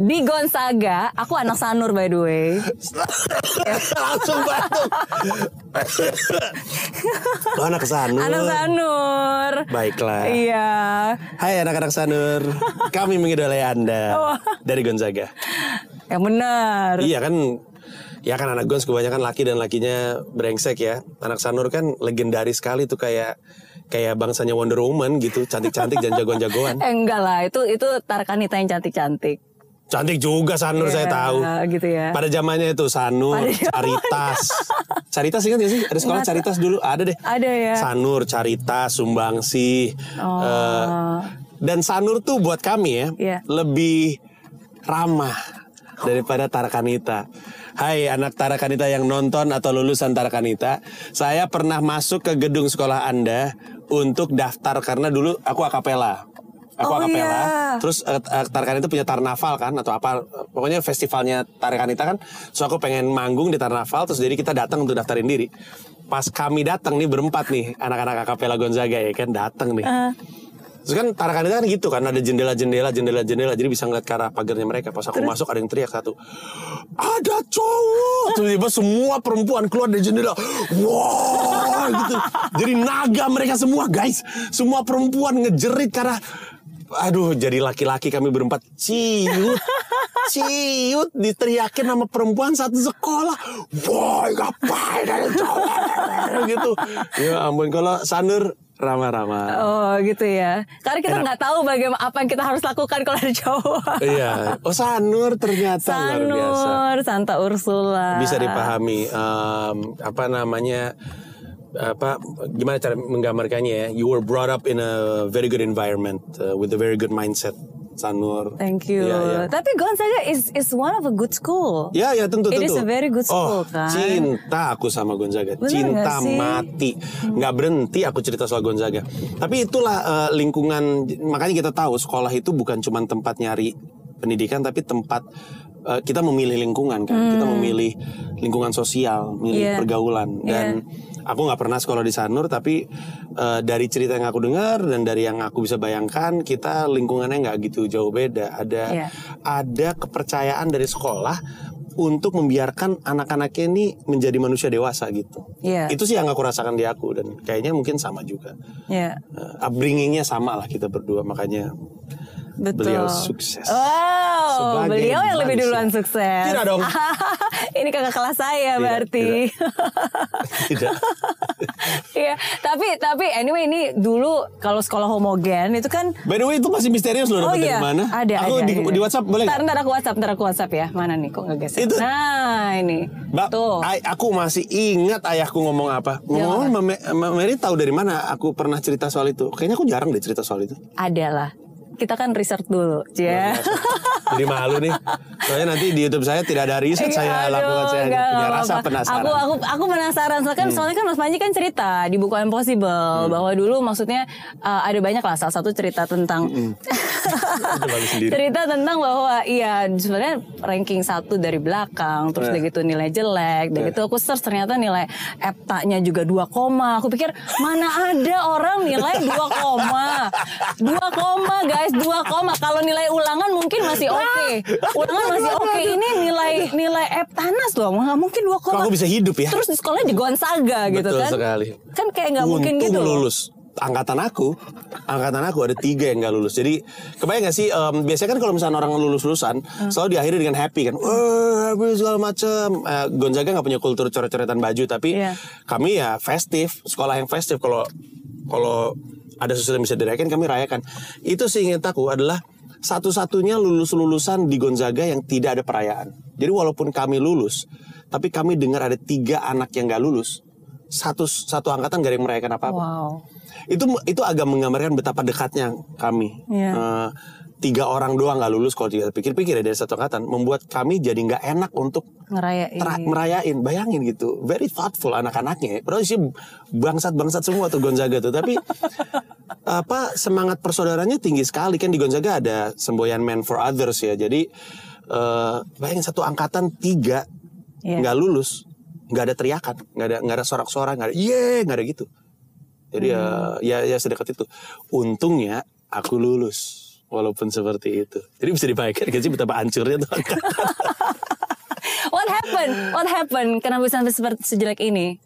di Gonzaga aku anak Sanur by the way (laughs) Langsung batuk. Lo anak Sanur. anak Sanur Baiklah. iya Hai anak-anak Sanur. Kami mengidolai Anda dari Gonzaga. yang benar Iya kan Ya kan anak Gons kebanyakan laki dan lakinya brengsek ya. Anak Sanur kan legendaris sekali tuh kayak kayak bangsanya Wonder Woman gitu, cantik-cantik dan jagoan-jagoan. eh, enggak lah itu itu Tarkanita yang cantik-cantik Cantik juga Sanur saya Iya, tahu. gitu ya. Pada zamannya itu Sanur, Pada. Caritas. Caritas ingat gak sih? Ada sekolah Nggak Caritas dulu, ada deh. Ada ya. Sanur, Caritas, Sumbangsi. Oh. Eh, dan Sanur tuh buat kami ya, Iya. lebih ramah daripada Tarakanita. Hai anak Tarakanita yang nonton atau lulusan Tarakanita, saya pernah masuk ke gedung sekolah Anda untuk daftar karena dulu aku akapela. Aku Oh, akapela. iya. Terus uh, Tarakanita punya Tarnaval kan atau apa pokoknya festivalnya Tarakanita kan. So aku pengen manggung di Tarnaval terus jadi kita datang untuk daftarin diri. Pas kami datang nih berempat nih anak-anak akapela Gonzaga ya kan datang nih. Eh, Terus kan Tarakanita kan gitu kan ada jendela-jendela jendela-jendela jadi bisa ngeliat ke arah pagarnya mereka. Pas aku masuk ada yang teriak satu. Ada cowok. Tiba-tiba semua perempuan keluar dari jendela. Wah gitu. Jadi naga mereka semua guys. Semua perempuan ngejerit karena Aduh jadi laki-laki kami berempat ciut Ciut diteriakin sama perempuan satu sekolah Woi ngapain ada cowok Gitu Ya ampun kalau Sanur ramah-ramah Oh gitu ya. Karena kita nggak tahu bagaimana apa yang kita harus lakukan kalau ada cowok. Iya, oh Sanur ternyata luar biasa. Sanur, Santa Ursula. Bisa dipahami em, apa namanya apa gimana cara menggambarkannya ya? You were brought up in a very good environment uh, with a very good mindset. Oh. Sanur. Thank you. Iya, iya. Tapi Gonzaga is is one of a good school. Ya ya tentu It tentu. is a very good school, oh, kan? Cinta aku sama Gonzaga. Bener cinta nggak sih? Hmm. mati. Nggak berhenti aku cerita soal Gonzaga. Tapi itulah eh, lingkungan makanya kita tahu sekolah itu bukan cuma tempat nyari pendidikan tapi tempat eh, kita memilih lingkungan kan. Kita memilih lingkungan sosial, Hmm. memilih Iya. pergaulan dan aku nggak pernah sekolah di Sanur tapi eh, dari cerita yang aku dengar dan dari yang aku bisa bayangkan kita lingkungannya nggak gitu jauh beda. Ada Iya. ada kepercayaan dari sekolah untuk membiarkan anak-anaknya ini menjadi manusia dewasa gitu. Iya. Itu sih yang aku rasakan di aku dan kayaknya mungkin sama juga. Ya, Uh, upbringingnya sama lah kita berdua makanya betul. beliau sukses. Wow, Sebagai beliau yang lebih manusia. duluan sukses. Tidak dong. (laughs) Ini kakak kelas saya Tidak, berarti. (laughs) Tidak. Iya, tapi tapi anyway ini dulu kalau sekolah homogen itu kan By the way itu masih misterius loh Oh dapat iya, dari mana? ada Aku ada. di, ada. di WhatsApp boleh Ntar, ntar aku WhatsApp, ntar aku WhatsApp ya. Mana nih kok nggak geser? Itu. Nah ini, Mbak, tuh. aku masih ingat ayahku ngomong apa. Ngomong Mbak Me- Mbak Mary tahu dari mana aku pernah cerita soal itu. Kayaknya aku jarang deh cerita soal itu. Ada lah. Kita kan research dulu, ya. Jadi malu nih. Soalnya nanti di YouTube saya tidak ada riset saya Aduh, lakukan saya punya nggak rasa penasaran. Hmm. Aku aku aku penasaran soalnya kan soalnya kan Mas Panji kan cerita di buku Impossible bahwa dulu maksudnya uh, ada banyak lah salah satu cerita tentang (laughs) sendiri. cerita tentang bahwa iya sebenarnya ranking satu dari belakang terus Eh. udah gitu nilai jelek dan gitu aku search ternyata nilai EPTA-nya juga 2 koma aku pikir mana ada orang nilai 2 koma 2 koma guys 2 koma kalau nilai ulangan mungkin masih oke ulangan masih oke ini nilai nilai EPTANAS loh nggak mungkin 2 Kok koma aku bisa hidup ya? terus di sekolahnya di Gonzaga gitu Betul kan sekali. kan kayak nggak mungkin Untung gitu loh. lulus. Angkatan aku, angkatan aku ada tiga yang nggak lulus. Jadi kebayang gak sih? em, biasanya kan kalau misalnya orang lulus lulusan, Hmm. selalu diakhiri dengan happy kan, wah happy segala macam. Eh, Gonzaga nggak punya kultur coret-coretan baju, tapi Iya. kami ya festif, sekolah yang festif. Kalau kalau ada sesuatu yang bisa dirayakan, kami rayakan. Itu seingat aku adalah satu-satunya lulus-lulusan di Gonzaga yang tidak ada perayaan. Jadi walaupun kami lulus, tapi kami dengar ada tiga anak yang nggak lulus. Satu satu angkatan gak ada yang merayakan apa-apa. wow Itu itu agak menggambarkan betapa dekatnya kami. Iya. Eh, tiga orang doang nggak lulus kalau kita pikir-pikir ya dari satu angkatan membuat kami jadi nggak enak untuk ngerayain tra- merayain. Bayangin gitu, very thoughtful anak-anaknya. ya. Padahal sih bangsat-bangsat semua tuh Gonzaga tuh. Tapi (laughs) apa semangat persaudaranya tinggi sekali kan di Gonzaga ada semboyan man for others ya. Jadi eh bayangin satu angkatan tiga Iya. nggak lulus, nggak ada teriakan, nggak ada nggak ada sorak-sorak, nggak ada ye, nggak ada gitu. Jadi Hmm. ya ya ya sedekat itu. Untungnya aku lulus. Walaupun seperti itu. Jadi bisa dibayangkan gak sih betapa hancurnya tuh. (laughs) What happened? What happened? Kenapa bisa sampai seperti sejelek ini?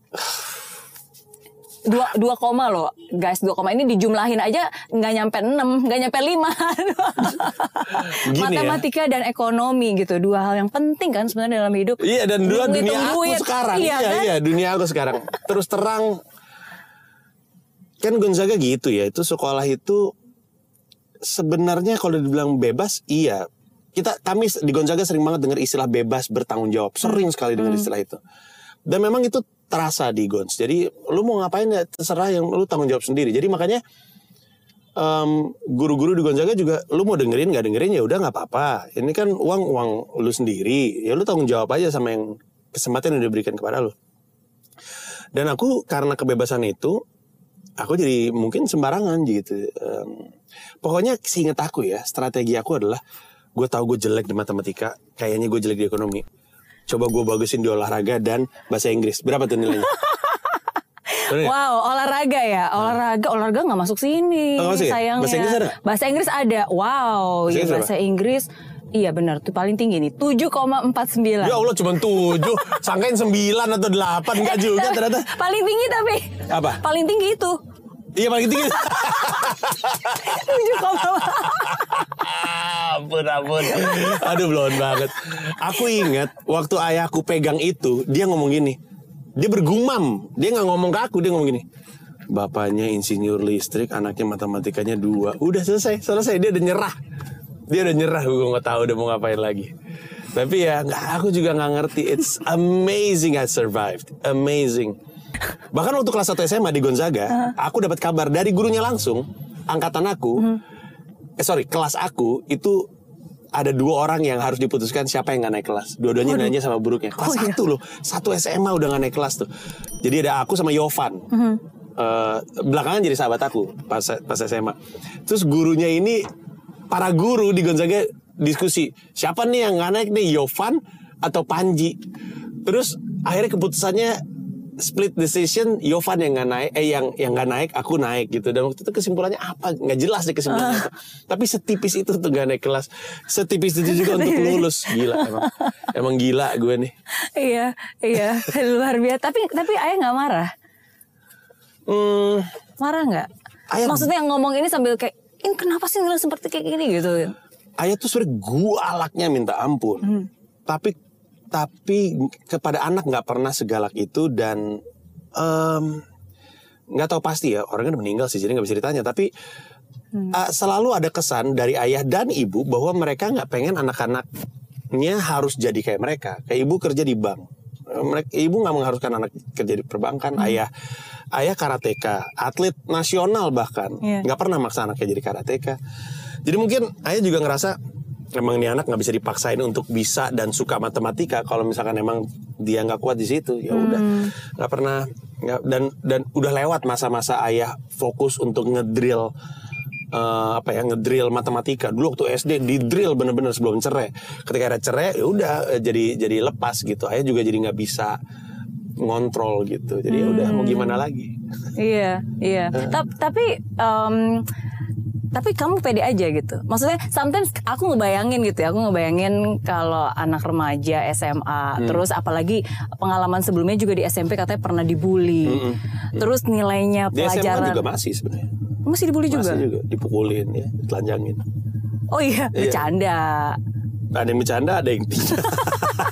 Dua, dua koma loh guys dua koma ini dijumlahin aja nggak nyampe enam nggak nyampe lima ya. matematika dan ekonomi gitu dua hal yang penting kan sebenarnya dalam hidup Iya dan dua dunia aku duit. sekarang. iya, Iya kan? iya dunia aku sekarang. Terus terang kan Gonzaga gitu ya. Itu sekolah itu sebenarnya kalau dibilang bebas iya. Kita kami di Gonzaga sering banget dengar istilah bebas bertanggung jawab. Sering sekali dengar istilah itu. Dan memang itu terasa di Gons. Jadi lu mau ngapain ya terserah yang lu tanggung jawab sendiri. Jadi makanya em, guru-guru di Gonzaga juga lu mau dengerin nggak dengerin ya udah nggak apa-apa. Ini kan uang uang lu sendiri. Ya lu tanggung jawab aja sama yang kesempatan yang diberikan kepada lu. Dan aku karena kebebasan itu aku jadi mungkin sembarangan gitu. Em, pokoknya seingat aku ya strategi aku adalah gue tahu gue jelek di matematika, kayaknya gue jelek di ekonomi. Coba gue bagusin di olahraga dan bahasa Inggris. Berapa tuh nilainya? (laughs) Ya? Wow, olahraga ya, olahraga, olahraga nggak masuk sini. Oh, ya? Sayangnya. Bahasa Inggris ada? Bahasa Inggris ada. Wow, Bahasa ya Inggris bahasa Inggris. Iya benar, tuh paling tinggi nih, 7,49. Ya Allah cuma 7 Sangkain 9 atau 8 Enggak juga ternyata. (laughs) Paling tinggi tapi. Apa? Paling tinggi itu. Iya paling tinggi. 7, Ampun ampun. Aduh blon banget. Aku ingat Waktu ayahku pegang itu Dia ngomong gini. Dia bergumam. Dia nggak ngomong ke aku Dia ngomong gini. Bapaknya insinyur listrik Anaknya matematikanya dua. Udah selesai Selesai. Dia udah nyerah Dia udah nyerah Gue nggak tahu udah mau ngapain lagi Tapi ya nggak, Aku juga nggak ngerti It's amazing I survived Amazing Bahkan waktu kelas 1 SMA di Gonzaga Aku dapat kabar Dari gurunya langsung Angkatan aku eh sorry kelas aku itu ada dua orang yang harus diputuskan siapa yang nggak naik kelas. Dua-duanya nanya sama buruknya. Kelas Oh, iya. satu loh, satu SMA udah nggak naik kelas tuh. Jadi ada aku sama Yovan. Mhm. Eh, belakangan jadi sahabat aku pas pas SMA. Terus gurunya ini para guru di Gonzaga diskusi siapa nih yang nggak naik nih Yovan atau Panji. Terus akhirnya keputusannya split decision Yovan yang nggak naik eh yang yang nggak naik aku naik gitu dan waktu itu kesimpulannya apa nggak jelas deh kesimpulannya apa. tapi setipis itu tuh nggak naik kelas setipis itu juga untuk lulus gila emang emang gila gue nih iya, iya, (laughs) luar biasa. Tapi tapi ayah nggak marah? hmm, Marah nggak? Ayah- Maksudnya yang ngomong ini sambil kayak, ini kenapa sih nilai seperti kayak gini gitu? ayah tuh sebenarnya galaknya minta ampun Hmm. tapi tapi kepada anak nggak pernah segalak itu dan nggak tahu pasti ya orangnya udah meninggal sih jadi nggak bisa ditanya tapi Hmm. uh, selalu ada kesan dari ayah dan ibu bahwa mereka nggak pengen anak-anaknya harus jadi kayak mereka kayak ibu kerja di bank mereka ibu nggak mengharuskan anak kerja di perbankan. Hmm. ayah ayah karateka atlet nasional bahkan. Iya. nggak pernah maksa anaknya jadi karateka. Jadi mungkin ayah juga ngerasa emang ini anak nggak bisa dipaksain untuk bisa dan suka matematika kalau misalkan emang dia nggak kuat di situ. Ya udah. Nggak pernah nggak dan dan udah lewat masa-masa ayah fokus untuk ngedrill eh, apa ya ngedrill matematika. Dulu waktu SD di drill bener-bener sebelum cerai. Ketika ada cerai ya udah eh, jadi jadi lepas gitu. Ayah juga jadi nggak bisa ngontrol gitu. Jadi ya udah mau gimana lagi? Iya, iya. Ta- tapi em, tapi kamu pede aja gitu. Maksudnya sometimes aku ngebayangin gitu ya, aku ngebayangin kalau anak remaja SMA, terus apalagi pengalaman sebelumnya juga di SMP katanya pernah dibully. Terus nilainya di SMA pelajaran juga masih sebenarnya masih dibully juga. masih juga dipukulin ya telanjangin Oh iya, Iya. bercanda. ada yang bercanda ada yang tidak (laughs)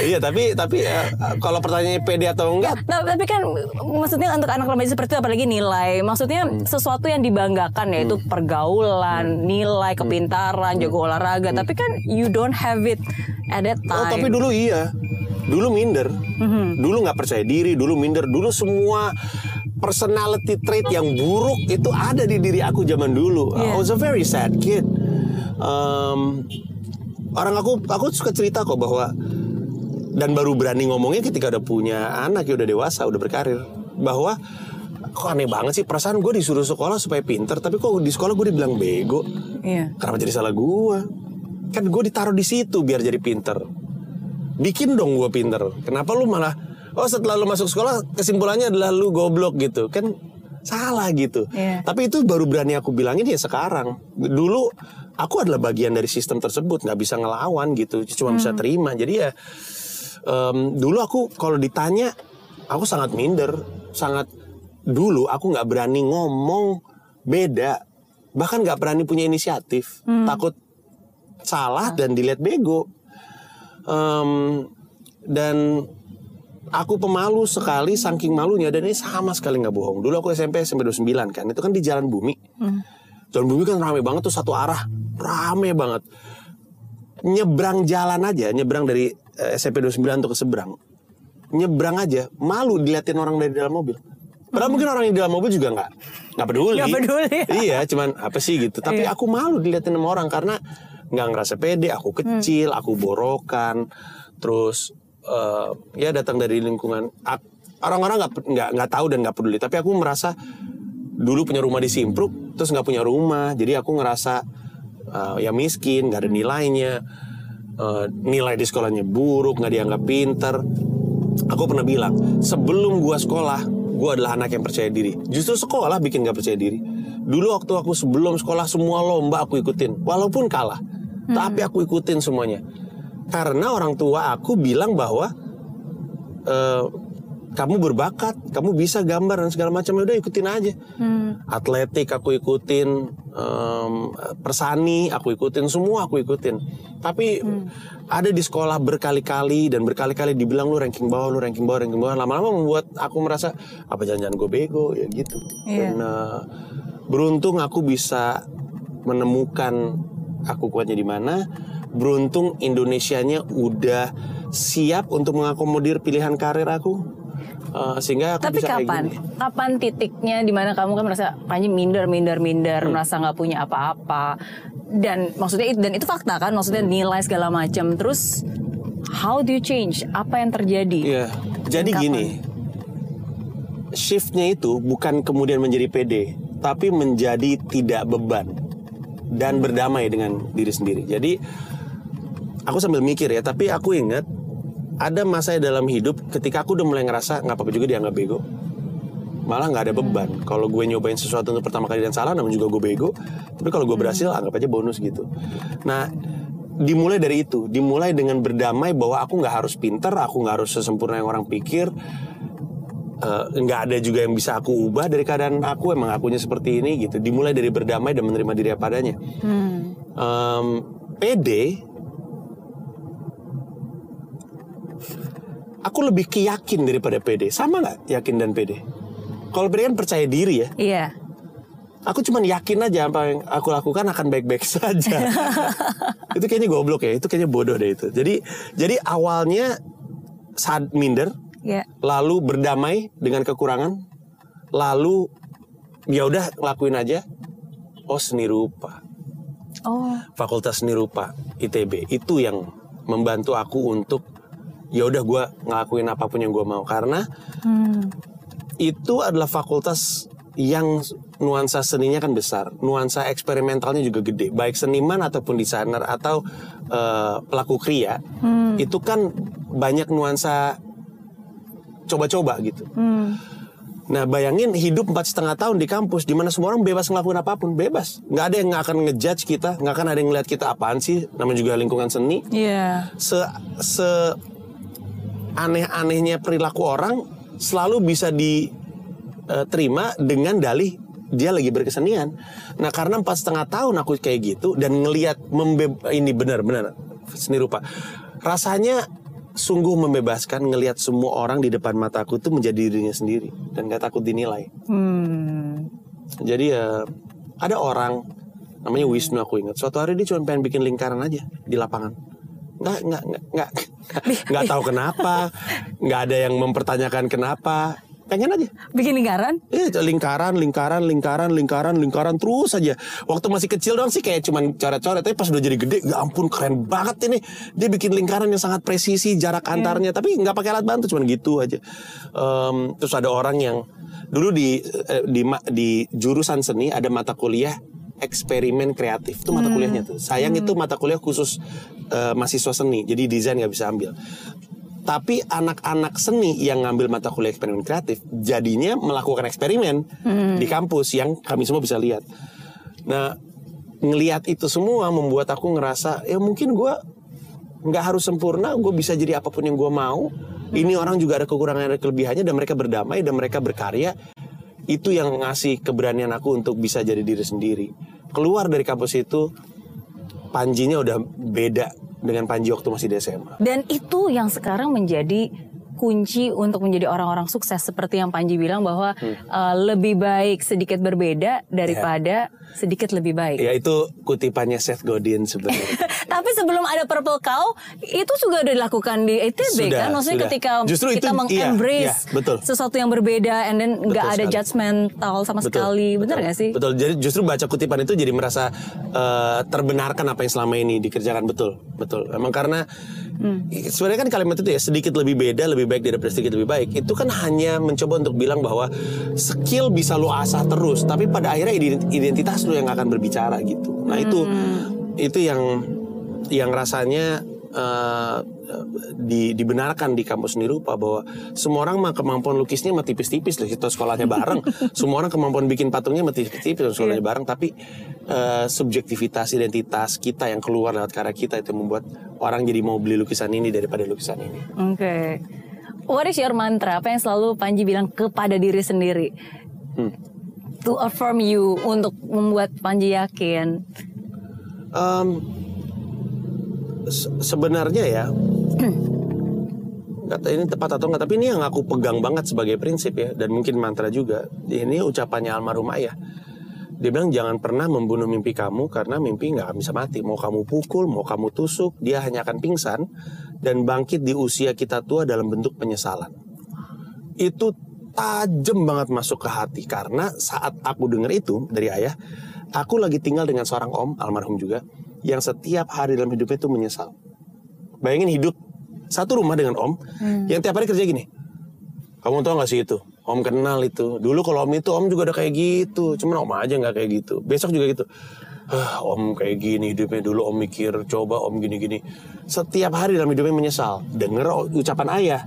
iya tapi tapi eh, kalau pertanyaannya pede atau enggak Nah, tapi kan maksudnya untuk anak remaja seperti itu apalagi nilai, maksudnya Hmm. sesuatu yang dibanggakan yaitu pergaulan, nilai, Hmm. kepintaran, jago olahraga. Tapi kan you don't have it at that Oh, time. tapi dulu iya. Dulu minder. Dulu nggak percaya diri, dulu minder. Dulu semua personality trait yang buruk itu ada di diri aku zaman dulu. I Iya. was a very sad kid. Um, orang aku aku suka cerita kok bahwa dan baru berani ngomongnya ketika udah punya anak ya udah dewasa, udah berkarir bahwa kok aneh banget sih perasaan gue disuruh sekolah supaya pinter tapi kok di sekolah gue dibilang bego Iya. Kenapa jadi salah gua? Kan gue ditaruh di situ biar jadi pinter. Bikin dong gua pinter. Kenapa lu malah oh setelah lu masuk sekolah kesimpulannya adalah lu goblok gitu. Kan salah gitu. Iya. Tapi itu baru berani aku bilangin ya sekarang. Dulu aku adalah bagian dari sistem tersebut, nggak bisa ngelawan gitu. Cuma bisa terima. Jadi ya em, dulu aku kalau ditanya aku sangat minder, sangat dulu aku nggak berani ngomong beda, bahkan nggak berani punya inisiatif, takut salah dan dilihat bego. Em, dan aku pemalu sekali saking malunya dan ini sama sekali nggak bohong. Dulu aku SMP SMP 29 kan, itu kan di Jalan Bumi. Jalan Bumi kan rame banget tuh satu arah, rame banget. Nyebrang jalan aja, nyebrang dari eh, SMP 29 untuk ke seberang. Nyebrang aja, malu diliatin orang dari dalam mobil. Padahal mungkin orang yang di dalam mobil juga nggak nggak peduli. Nggak peduli. (laughs) iya, cuman apa sih gitu. Tapi Iya. aku malu diliatin sama orang karena nggak ngerasa pede. Aku kecil, aku borokan, terus eh, ya datang dari lingkungan orang-orang nggak nggak nggak tahu dan nggak peduli. Tapi aku merasa dulu punya rumah di Simpruk, terus nggak punya rumah. Jadi aku ngerasa eh, ya miskin, nggak ada nilainya. Eh, nilai di sekolahnya buruk, nggak dianggap pinter. Aku pernah bilang, sebelum gua sekolah, gua adalah anak yang percaya diri. Justru sekolah bikin gak percaya diri. Dulu waktu aku sebelum sekolah semua lomba aku ikutin, walaupun kalah, tapi aku ikutin semuanya. Karena orang tua aku bilang bahwa eh, kamu berbakat, kamu bisa gambar dan segala macam, Ya udah ikutin aja. Atletik aku ikutin, em, persani aku ikutin, semua aku ikutin. Tapi ada di sekolah berkali-kali dan berkali-kali dibilang lu ranking bawah, lu ranking bawah, ranking bawah. Lama-lama membuat aku merasa apa jangan-jangan gue bego ya gitu. Iya. Dan eh, beruntung aku bisa menemukan aku kuatnya di mana. Beruntung Indonesianya udah siap untuk mengakomodir pilihan karir aku. Uh, sehingga aku Tapi bisa kayak kapan? gini. Kapan titiknya di mana kamu kan merasa Panji minder, minder, minder, Hmm. merasa nggak punya apa-apa. Dan maksudnya itu dan itu fakta kan, maksudnya Hmm. nilai segala macam. Terus how do you change? Apa yang terjadi? Iya. Jadi Kapan? gini, shiftnya itu bukan kemudian menjadi pede, tapi menjadi tidak beban dan berdamai dengan diri sendiri. Jadi aku sambil mikir ya, tapi aku ingat ada masa dalam hidup ketika aku udah mulai ngerasa nggak apa-apa juga dianggap bego. Malah nggak ada beban. Kalau gue nyobain sesuatu untuk pertama kali dan salah, namun juga gue bego. Tapi kalau gue berhasil, anggap aja bonus gitu. Nah, dimulai dari itu, dimulai dengan berdamai bahwa aku nggak harus pinter, aku nggak harus sesempurna yang orang pikir. Eh, nggak ada juga yang bisa aku ubah dari keadaan aku emang akunya seperti ini gitu dimulai dari berdamai dan menerima diri apa adanya Hmm. Em, pede aku lebih ke yakin daripada pede sama nggak yakin dan pede kalau pede kan percaya diri ya. Iya. aku cuman yakin aja apa yang aku lakukan akan baik-baik (laughs) saja. (laughs) Itu kayaknya goblok ya. Itu kayaknya bodoh deh itu. Jadi jadi awalnya saat minder Iya. lalu berdamai dengan kekurangan lalu ya udah lakuin aja. Oh seni rupa. Oh. Fakultas Seni Rupa ITB itu yang membantu aku untuk ya udah gue ngelakuin apa pun yang gue mau karena Hmm. itu adalah fakultas yang nuansa seninya kan besar, nuansa eksperimentalnya juga gede, baik seniman ataupun desainer atau eh, pelaku kriya, itu kan banyak nuansa coba-coba gitu. Hmm. Nah bayangin hidup empat setengah tahun di kampus di mana semua orang bebas ngelakuin apa pun, bebas, nggak ada yang nggak akan ngejudge kita, nggak akan ada yang ngeliat kita apaan sih, namanya juga lingkungan seni. Iya. Se se aneh-anehnya perilaku orang selalu bisa diterima dengan dalih dia lagi berkesenian. Nah karena empat setengah tahun aku kayak gitu dan ngelihat membe ini benar-benar seni rupa, rasanya sungguh membebaskan ngelihat semua orang di depan mataku tuh menjadi dirinya sendiri dan gak takut dinilai. Hmm. Jadi ya ada orang namanya Wisnu aku ingat. Suatu hari dia cuma pengen bikin lingkaran aja di lapangan. Nggak nggak nggak (laughs) nggak tahu kenapa. Nggak ada yang mempertanyakan kenapa. Pengen aja. Bikin lingkaran? Eh, lingkaran, lingkaran, lingkaran, lingkaran, lingkaran terus aja. Waktu masih kecil dong sih kayak cuman coret-coret, tapi pas udah jadi gede, ya ampun keren banget ini. Dia bikin lingkaran yang sangat presisi jarak antarnya, tapi nggak pakai alat bantu, cuman gitu aja. Em, terus ada orang yang dulu di eh, di ma- di jurusan seni ada mata kuliah eksperimen kreatif itu mata kuliahnya tuh. Sayang itu mata kuliah khusus eh, mahasiswa seni, jadi desain nggak bisa ambil. Tapi anak-anak seni yang ngambil mata kuliah eksperimen kreatif jadinya melakukan eksperimen di kampus yang kami semua bisa lihat. Nah, ngelihat itu semua membuat aku ngerasa ya mungkin gua nggak harus sempurna, gue bisa jadi apa pun yang gue mau. Ini orang juga ada kekurangan ada kelebihannya dan mereka berdamai dan mereka berkarya. Itu yang ngasih keberanian aku untuk bisa jadi diri sendiri. Keluar dari kampus itu, Panjinya udah beda dengan Panji waktu masih di SMA. Dan itu yang sekarang menjadi kunci untuk menjadi orang-orang sukses seperti yang Panji bilang bahwa Hmm. uh, lebih baik sedikit berbeda daripada sedikit lebih baik. Ya itu kutipannya Seth Godin sebenarnya. (laughs) Tapi sebelum ada Purple Cow itu juga udah dilakukan di ITB Sudah, kan maksudnya sudah. ketika Justru kita itu, meng-embrace iya, iya, betul. sesuatu yang berbeda and then nggak ada sekali. judgmental sama sekali bener betul. nggak sih? Betul. Jadi justru baca kutipan itu jadi merasa eh, terbenarkan apa yang selama ini dikerjakan betul, betul. Emang karena Hmm. sebenarnya kan kalimat itu ya sedikit lebih beda, lebih baik daripada sedikit lebih baik. Itu kan hanya mencoba untuk bilang bahwa skill bisa lo asah terus, tapi pada akhirnya ident- identitas lo yang akan berbicara gitu. Nah itu Hmm. itu yang yang rasanya eh, di, dibenarkan di kampus seni rupa bahwa semua orang mah kemampuan lukisnya mah tipis-tipis loh kita sekolahnya bareng (laughs) semua orang kemampuan bikin patungnya mah tipis-tipis sekolahnya bareng tapi eh, subjektivitas identitas kita yang keluar lewat karya kita itu membuat orang jadi mau beli lukisan ini daripada lukisan ini Oke. What is your mantra? Apa yang selalu Panji bilang kepada diri sendiri? Hmm. To affirm you untuk membuat Panji yakin. Em, se- sebenarnya ya (clears throat) tahu ini tepat atau nggak tapi ini yang aku pegang banget sebagai prinsip ya dan mungkin mantra juga ini ucapannya almarhum ayah dia bilang jangan pernah membunuh mimpi kamu karena mimpi nggak bisa mati mau kamu pukul mau kamu tusuk dia hanya akan pingsan dan bangkit di usia kita tua dalam bentuk penyesalan itu tajam banget masuk ke hati karena saat aku dengar itu dari ayah, aku lagi tinggal dengan seorang om almarhum juga yang setiap hari dalam hidupnya itu menyesal. Bayangin hidup satu rumah dengan om yang tiap hari kerja gini. Kamu tau gak sih itu? Om kenal itu. Dulu kalau om itu om juga udah kayak gitu. Cuman om aja nggak kayak gitu. Besok juga gitu. Ah, om kayak gini hidupnya dulu om mikir coba om gini-gini. Setiap hari dalam hidupnya menyesal. Dengar ucapan ayah.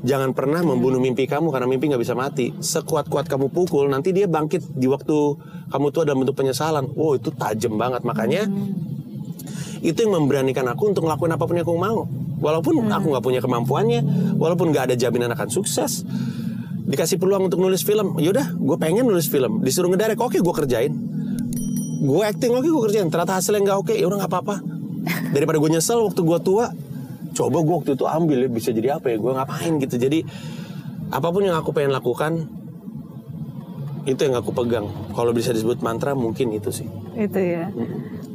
Jangan pernah membunuh mimpi kamu karena mimpi nggak bisa mati. Sekuat-kuat kamu pukul, nanti dia bangkit di waktu kamu tua dalam bentuk penyesalan. Wow itu tajam banget. Makanya itu yang memberanikan aku untuk ngelakuin apa pun yang aku mau. Walaupun aku nggak punya kemampuannya, walaupun nggak ada jaminan akan sukses. Dikasih peluang untuk nulis film, yaudah, gue pengen nulis film. Disuruh ngedirect, oke gue kerjain. Gue acting, oke gue kerjain. Ternyata hasilnya nggak oke, ya udah nggak apa-apa. (laughs) Daripada gue nyesel waktu gue tua, coba gue waktu itu ambil ya bisa jadi apa ya? Gue ngapain gitu. Jadi apa pun yang aku pengen lakukan, itu yang aku pegang. Kalau bisa disebut mantra mungkin itu sih. Itu ya.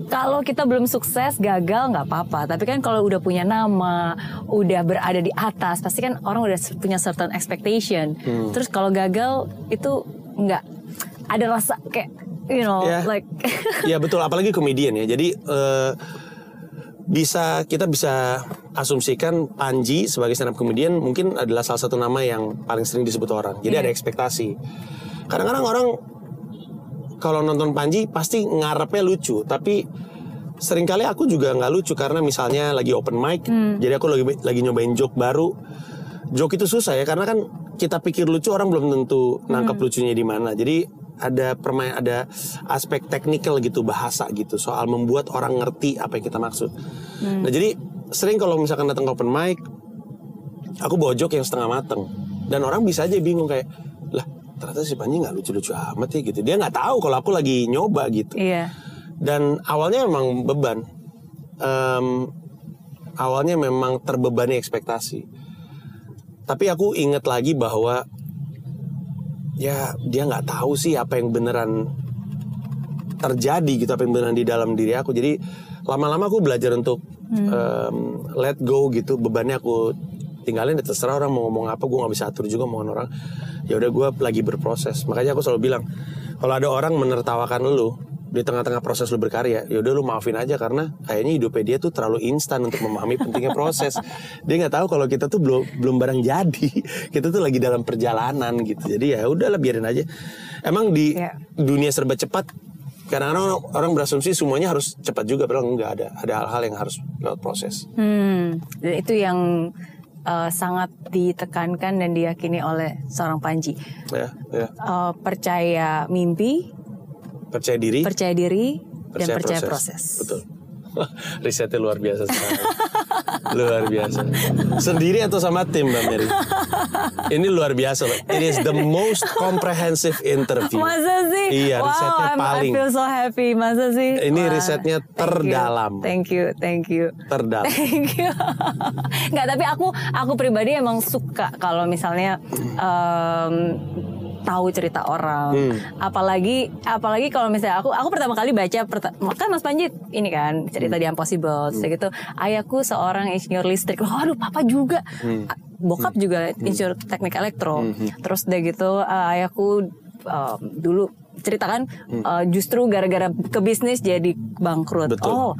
Kalau kita belum sukses, gagal nggak apa-apa. Tapi kan kalau udah punya nama, udah berada di atas, pasti kan orang udah punya certain expectation. Hmm. Terus kalau gagal itu nggak ada rasa kayak you know Ya. like (laughs) ya betul, apalagi komedian ya. Jadi eh, bisa kita bisa asumsikan Panji sebagai stand up comedian mungkin adalah salah satu nama yang paling sering disebut orang. Jadi Iya. ada ekspektasi. Kadang-kadang orang kalau nonton Panji pasti ngarepnya lucu, tapi sering kali aku juga nggak lucu karena misalnya lagi open mic, jadi aku lagi lagi nyobain joke baru. Joke itu susah ya karena kan kita pikir lucu orang belum tentu nangkep lucunya di mana. Jadi ada permain ada aspek teknikal gitu bahasa gitu soal membuat orang ngerti apa yang kita maksud. Nah jadi sering kalau misalkan datang ke open mic, aku bawa joke yang setengah mateng dan orang bisa aja bingung kayak lah ternyata si Panji nggak lucu-lucu amat ya gitu. Dia nggak tahu kalau aku lagi nyoba gitu iya. dan awalnya memang beban Em, awalnya memang terbebani ekspektasi tapi aku ingat lagi bahwa ya dia nggak tahu sih apa yang beneran terjadi gitu apa yang beneran di dalam diri aku. Jadi lama-lama aku belajar untuk em, let go gitu. Bebannya aku tinggalin ya terserah orang mau ngomong apa. Gue nggak bisa atur juga omongan orang. Ya udah gue lagi berproses. Makanya aku selalu bilang kalau ada orang menertawakan lu di tengah-tengah proses lu berkarya ya udah lu maafin aja karena kayaknya hidupnya dia tuh terlalu instan untuk memahami pentingnya proses. Dia nggak tahu kalau kita tuh belum belum barang jadi. (laughs) Kita tuh lagi dalam perjalanan gitu. Jadi ya udahlah biarin aja. Emang di Iya. dunia serba cepat kadang-kadang orang, orang berasumsi semuanya harus cepat juga padahal enggak ada. Ada hal-hal yang harus lewat proses. Hmm, dan itu yang uh, sangat ditekankan dan diyakini oleh seorang Panji. ya ya. Uh, percaya mimpi, percaya diri percaya diri, dan percaya proses. betul (laughs) risetnya luar biasa sekali luar biasa sendiri atau sama tim mbak Mary ini luar biasa loh it is the most comprehensive interview Masa sih? Iya, wow, risetnya I'm- paling. I feel so happy. Masa sih? Ini Wah, risetnya thank you. terdalam. Thank you, thank you. terdalam Thank you. (laughs) Nggak, tapi aku aku pribadi emang suka kalau misalnya em, tahu cerita orang. Hmm. Apalagi apalagi kalau misalnya aku aku pertama kali baca kan Mas Panji ini kan cerita Hmm. di Impossible terus gitu. Ayahku seorang insinyur listrik. Waduh, papa juga. Hmm. Bokap juga insinyur teknik elektro. Terus udah gitu eh, ayahku em, dulu ceritakan eh, justru gara-gara ke bisnis jadi bangkrut. Hmm. Betul. Oh,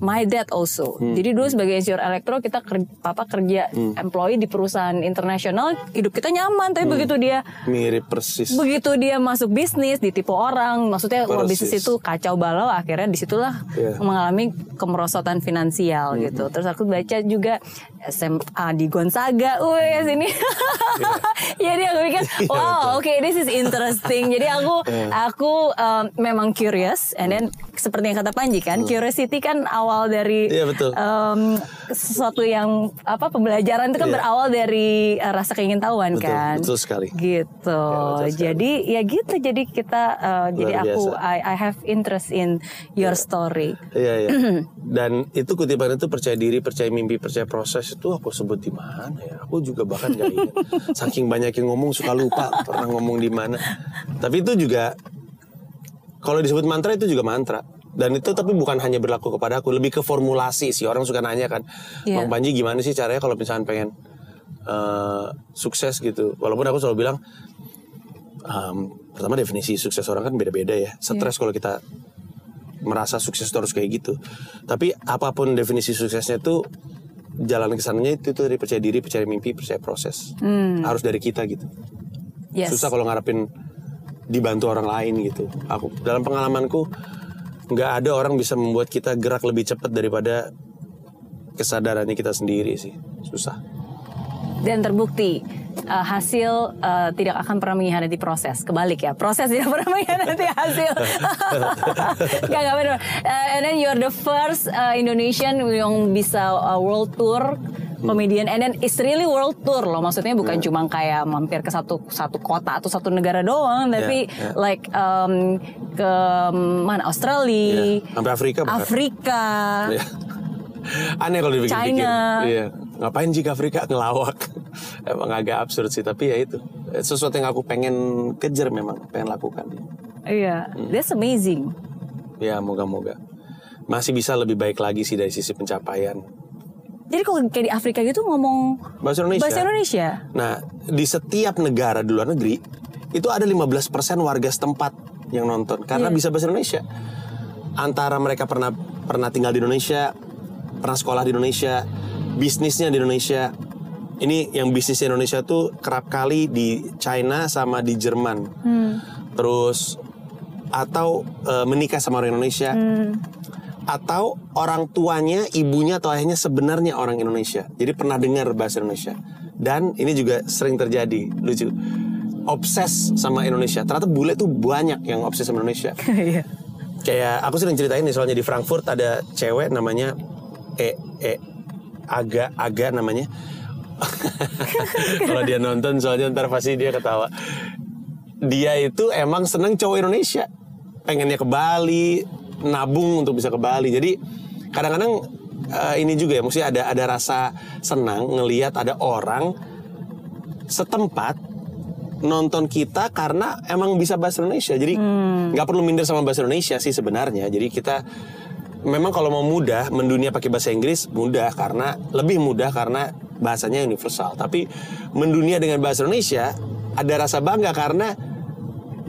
my dad also. Jadi dulu sebagai insinyur elektro kita ker- papa kerja employee di perusahaan internasional, hidup kita nyaman. Tapi begitu dia mirip persis begitu dia masuk bisnis ditipu orang, maksudnya wah, Persis. bisnis itu kacau balau. Akhirnya di situlah Iya. mengalami kemerosotan finansial gitu. Terus aku baca juga SMA di Gonzaga, wih sini. (laughs) Jadi aku pikir, Iya, wow, oke, this is interesting. Jadi aku aku um, memang curious, and then seperti yang kata Panji kan, curiosity kan awal dari Iya, betul. um, sesuatu yang apa pembelajaran itu kan Iya. berawal dari uh, rasa keingintahuan Betul, kan. betul sekali. Gitu. betul sekali. jadi ya gitu. Jadi kita uh, jadi aku. I, I have interest in your story. Iya iya. (clears throat) Dan itu kutipan itu percaya diri, percaya mimpi, percaya proses itu aku sebut di mana ya? Aku juga bahkan gak ingat. (laughs) Saking banyak yang ngomong suka lupa pernah ngomong di mana. Tapi itu juga kalau disebut mantra itu juga mantra. Dan itu tapi bukan hanya berlaku kepada aku, lebih ke formulasi sih. Orang suka nanya kan, Iya. Bang Panji gimana sih caranya kalau misalnya pengen eh, sukses gitu. Walaupun aku selalu bilang, em, pertama definisi sukses orang kan beda-beda ya. Stres kalau kita merasa sukses itu harus kayak gitu. Tapi apa pun definisi suksesnya itu jalan ke sananya itu tuh dari percaya diri, percaya mimpi, percaya proses. Harus dari kita gitu. Yes. Susah kalau ngarepin dibantu orang lain gitu. Aku dalam pengalamanku nggak ada orang bisa membuat kita gerak lebih cepat daripada kesadarannya kita sendiri sih. Susah. Dan terbukti uh, hasil uh, tidak akan pernah mengkhianati proses. Kebalik ya, proses tidak pernah mengkhianati hasil. (laughs) gak, gak benar. Uh, and then you're the first uh, Indonesian yang bisa uh, world tour comedian and then it's really world tour loh maksudnya bukan cuma kayak mampir ke satu satu kota atau satu negara doang tapi yeah. like um, ke mana Australia Iya, Sampai Afrika bahkan. Afrika Iya. (laughs) Aneh kalau dipikir-pikir. China. Iya. Ngapain jika Afrika ngelawak? (laughs) Emang agak absurd sih, tapi ya itu. Sesuatu yang aku pengen kejar memang, pengen lakukan. iya Hmm. that's amazing Ya, moga-moga. Masih bisa lebih baik lagi sih dari sisi pencapaian. Jadi kalau kayak di Afrika gitu ngomong Bahasa Indonesia. bahasa Indonesia Nah, di setiap negara di luar negeri itu ada 15% warga setempat yang nonton karena Iya. bisa bahasa Indonesia. Antara mereka pernah pernah tinggal di Indonesia, pernah sekolah di Indonesia, bisnisnya di Indonesia. Ini yang bisnis Indonesia tuh kerap kali di China sama di Jerman. Terus atau eh, menikah sama orang Indonesia atau orang tuanya, ibunya atau ayahnya sebenarnya orang Indonesia. Jadi pernah dengar bahasa Indonesia. Dan ini juga sering terjadi, lucu. Obses sama Indonesia. Ternyata bule tuh banyak yang obses sama Indonesia. (laughs) Iya. Kayak aku sering ceritain nih soalnya di Frankfurt ada cewek namanya E E Aga Aga namanya. (laughs) Kalau dia nonton soalnya ntar pasti dia ketawa. Dia itu emang seneng cowok Indonesia. Pengennya ke Bali, nabung untuk bisa ke Bali. Jadi kadang-kadang eh, ini juga ya, mesti ada ada rasa senang ngelihat ada orang setempat nonton kita karena emang bisa bahasa Indonesia. Jadi nggak perlu minder sama bahasa Indonesia sih sebenarnya. Jadi kita memang kalau mau mudah mendunia pakai bahasa Inggris mudah karena lebih mudah karena bahasanya universal. Tapi mendunia dengan bahasa Indonesia ada rasa bangga karena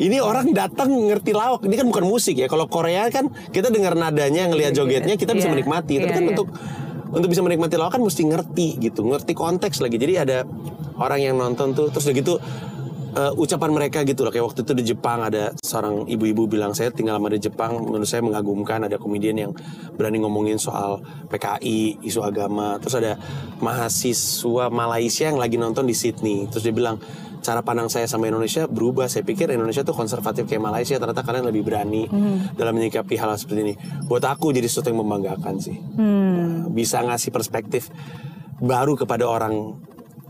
ini orang datang ngerti lawak. Ini kan bukan musik ya. Kalau Korea kan kita dengar nadanya, ngelihat jogetnya, kita bisa Iya. menikmati. Tapi Iya, kan iya. untuk untuk bisa menikmati lawak kan mesti ngerti gitu, ngerti konteks lagi. Jadi ada orang yang nonton tuh terus udah gitu eh, ucapan mereka gitu loh. Kayak waktu itu di Jepang ada seorang ibu-ibu bilang saya tinggal lama di Jepang, menurut saya mengagumkan ada komedian yang berani ngomongin soal PKI, isu agama. Terus ada mahasiswa Malaysia yang lagi nonton di Sydney. Terus dia bilang cara pandang saya sama Indonesia berubah. Saya pikir Indonesia tuh konservatif kayak Malaysia. Ternyata kalian lebih berani dalam menyikapi hal seperti ini. Buat aku jadi sesuatu yang membanggakan sih. Hmm. Bisa ngasih perspektif baru kepada orang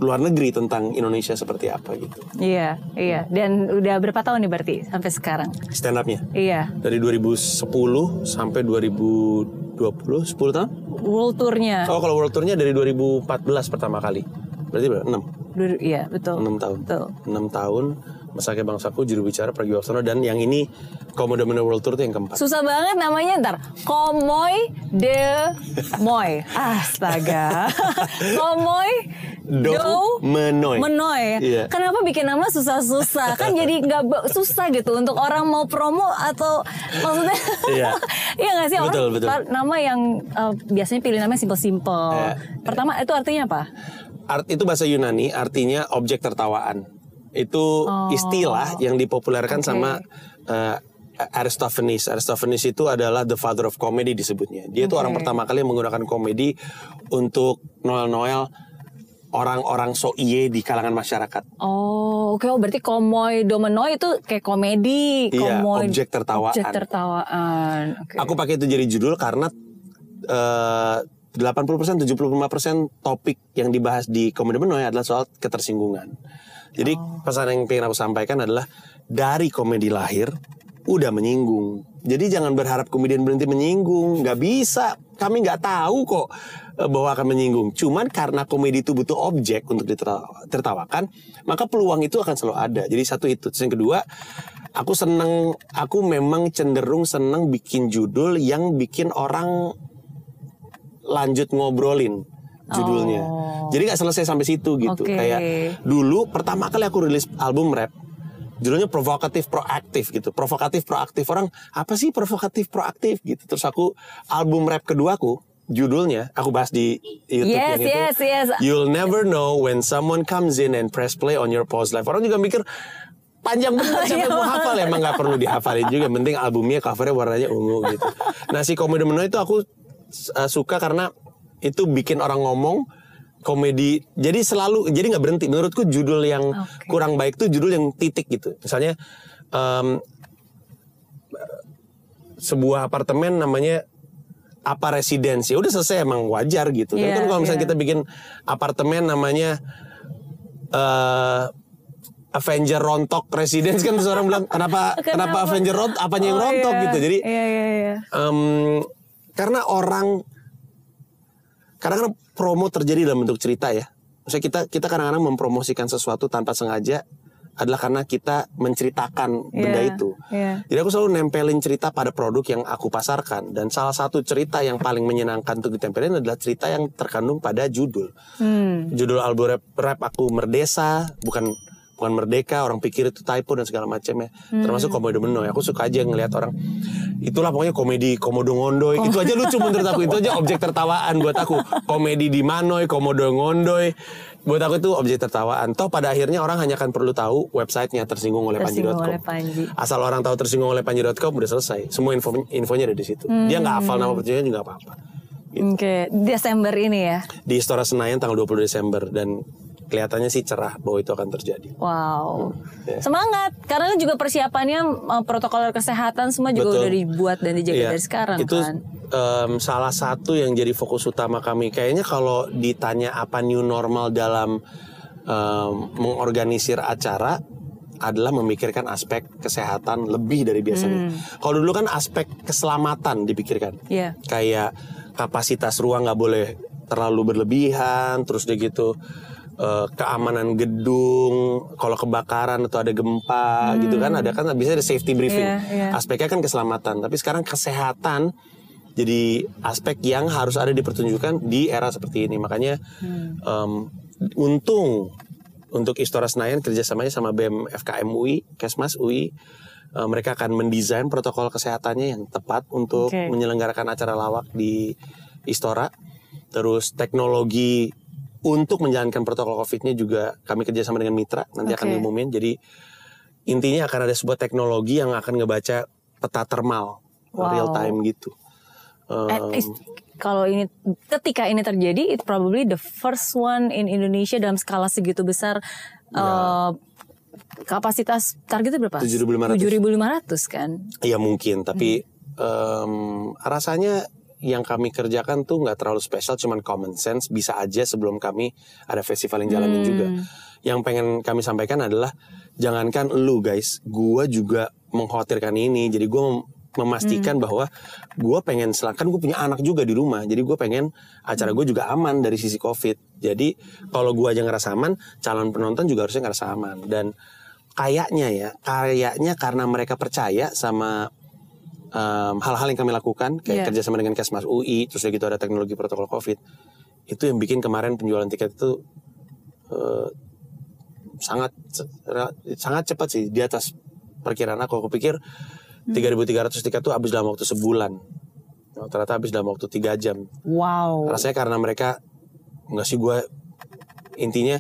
luar negeri tentang Indonesia seperti apa gitu. Iya, iya. Dan udah berapa tahun nih berarti sampai sekarang? Stand upnya Iya. dari 2010 sampai 2020 10 tahun? World tournya. Oh kalau world tournya dari 2014 pertama kali. Berarti berapa? 6. Iya, betul. 6 tahun. Betul. 6 tahun Masake Bangsaku juru bicara Pragi Waksono dan yang ini Komodo Domino World Tour itu yang keempat. Susah banget namanya ntar. Komoy de Moy. Astaga. (laughs) Komoy Do Menoy. Menoy. Iya. Kenapa bikin nama susah-susah? Kan jadi nggak susah gitu untuk orang mau promo atau maksudnya (laughs) Iya. Iya nggak sih orang Betul, betul. par- nama yang eh, biasanya pilih namanya simple-simple. Iya. Pertama itu artinya apa? Art itu bahasa Yunani artinya objek tertawaan. Itu istilah yang dipopulerkan Oh. Oke. sama eh, Aristophanes. Aristophanes itu adalah the father of comedy disebutnya. Dia itu Oke. orang pertama kali yang menggunakan komedi untuk Noel-Noel orang-orang so iye di kalangan masyarakat. Oh, oke. Oh, berarti komoy domenoy itu kayak komedi. Iya, komoy, objek tertawaan. Objek tertawaan. Oke. Aku pakai itu jadi judul karena eh 80% 75% topik yang dibahas di Komedi Menoy adalah soal ketersinggungan. Jadi pesan yang pengen aku sampaikan adalah dari komedi lahir udah menyinggung. Jadi jangan berharap komedian berhenti menyinggung, nggak bisa. Kami nggak tahu kok eh, bahwa akan menyinggung. Cuman karena komedi itu butuh objek untuk ditertawakan, maka peluang itu akan selalu ada. Jadi satu itu. Terus yang kedua, aku seneng, aku memang cenderung seneng bikin judul yang bikin orang lanjut ngobrolin. judulnya. Oh. Jadi nggak selesai sampai situ gitu. Oke. Kayak dulu pertama kali aku rilis album rap judulnya provokatif proaktif gitu. Provokatif proaktif orang apa sih provokatif proaktif gitu. Terus aku album rap keduaku judulnya aku bahas di YouTube Yes, yang itu. yes, yes. You'll never know when someone comes in and press play on your pause live. Orang juga mikir panjang siapa yang mau (laughs) hafal emang nggak perlu dihafalin juga penting albumnya covernya warnanya ungu gitu nah si komedi meno itu aku uh, suka karena itu bikin orang ngomong komedi jadi selalu jadi nggak berhenti menurutku judul yang Oke. kurang baik tuh judul yang titik gitu misalnya em, sebuah apartemen namanya apa residensi udah selesai emang wajar gitu Tapi Iya, kan kalau misalnya iya. kita bikin apartemen namanya eh Avenger rontok residence kan terus orang bilang kenapa (laughs) kenapa, Kenapa? Avenger rontok apanya yang Oh, rontok iya. gitu jadi Iya iya iya. em, karena orang kadang-kadang promo terjadi dalam bentuk cerita ya Maksudnya kita kita kadang-kadang mempromosikan sesuatu tanpa sengaja adalah karena kita menceritakan benda Iya, itu. iya. Jadi aku selalu nempelin cerita pada produk yang aku pasarkan dan salah satu cerita yang paling menyenangkan untuk ditempelin adalah cerita yang terkandung pada judul. Hmm. Judul album rap, rap aku Merdesa, bukan bukan merdeka, orang pikir itu typo dan segala macamnya. Termasuk komodo menoy. Aku suka aja ngelihat orang itulah pokoknya komedi komodo ngondoy. Itu aja lucu menurut aku. Itu aja objek tertawaan buat aku. Komedi di manoy, komodo ngondoy. Buat aku itu objek tertawaan. Toh pada akhirnya orang hanya akan perlu tahu websitenya tersinggung oleh panji.com. Panji. Asal orang tahu tersinggung oleh panji.com udah selesai. Semua info infonya ada di situ. Dia nggak hafal nama percayaan juga nggak apa-apa. Gitu. Oke, Desember ini ya. Di Istora Senayan tanggal 20 Desember dan kelihatannya sih cerah bahwa itu akan terjadi. Wow. ya. Semangat karena juga persiapannya eh, protokol kesehatan semua juga Betul. udah dibuat dan dijaga Iya, dari sekarang itu kan. em, salah satu yang jadi fokus utama kami. Kayaknya kalau ditanya apa new normal dalam em, mengorganisir acara adalah memikirkan aspek kesehatan lebih dari biasanya. Kalau dulu kan aspek keselamatan dipikirkan. Iya. Kayak kapasitas ruang nggak boleh terlalu berlebihan, terus dia gitu eh, keamanan gedung, kalau kebakaran atau ada gempa gitu kan ada kan bisa ada safety briefing. Iya, iya. Aspeknya kan keselamatan, tapi sekarang kesehatan jadi aspek yang harus ada dipertunjukkan di era seperti ini. Makanya em, untung untuk Istora Senayan kerjasamanya sama BEM FKM UI, Kesmas UI, eh, mereka akan mendesain protokol kesehatannya yang tepat untuk Oke. menyelenggarakan acara lawak di Istora. Terus teknologi untuk menjalankan protokol COVID-nya juga kami kerjasama dengan mitra nanti akan Oke. diumumin. Jadi intinya akan ada sebuah teknologi yang akan ngebaca peta thermal Wow. real time gitu. Least kalau ini ketika ini terjadi, it probably the first one in Indonesia dalam skala segitu besar. eh, kapasitas targetnya berapa? 7.500. 7.500 kan? Ya mungkin, tapi em, rasanya yang kami kerjakan tuh nggak terlalu spesial, cuman common sense. Bisa aja sebelum kami ada festival yang jalanin juga. Yang pengen kami sampaikan adalah jangankan lu guys, gua juga mengkhawatirkan ini. Jadi gua mem- memastikan bahwa gua pengen selain kan gue punya anak juga di rumah, jadi gue pengen acara gue juga aman dari sisi covid. Jadi kalau gua aja ngerasa aman, calon penonton juga harusnya ngerasa aman. Dan kayaknya ya, kayaknya karena mereka percaya sama em, hal-hal yang kami lakukan kayak kerjasama dengan Kesmas UI terus gitu ada teknologi protokol COVID itu yang bikin kemarin penjualan tiket itu eh, sangat sangat cepat sih di atas perkiraan aku. Aku pikir 3.300 tiket tuh habis dalam waktu sebulan. Oh, ternyata habis dalam waktu tiga jam. Wow. rasanya karena mereka nggak sih gue intinya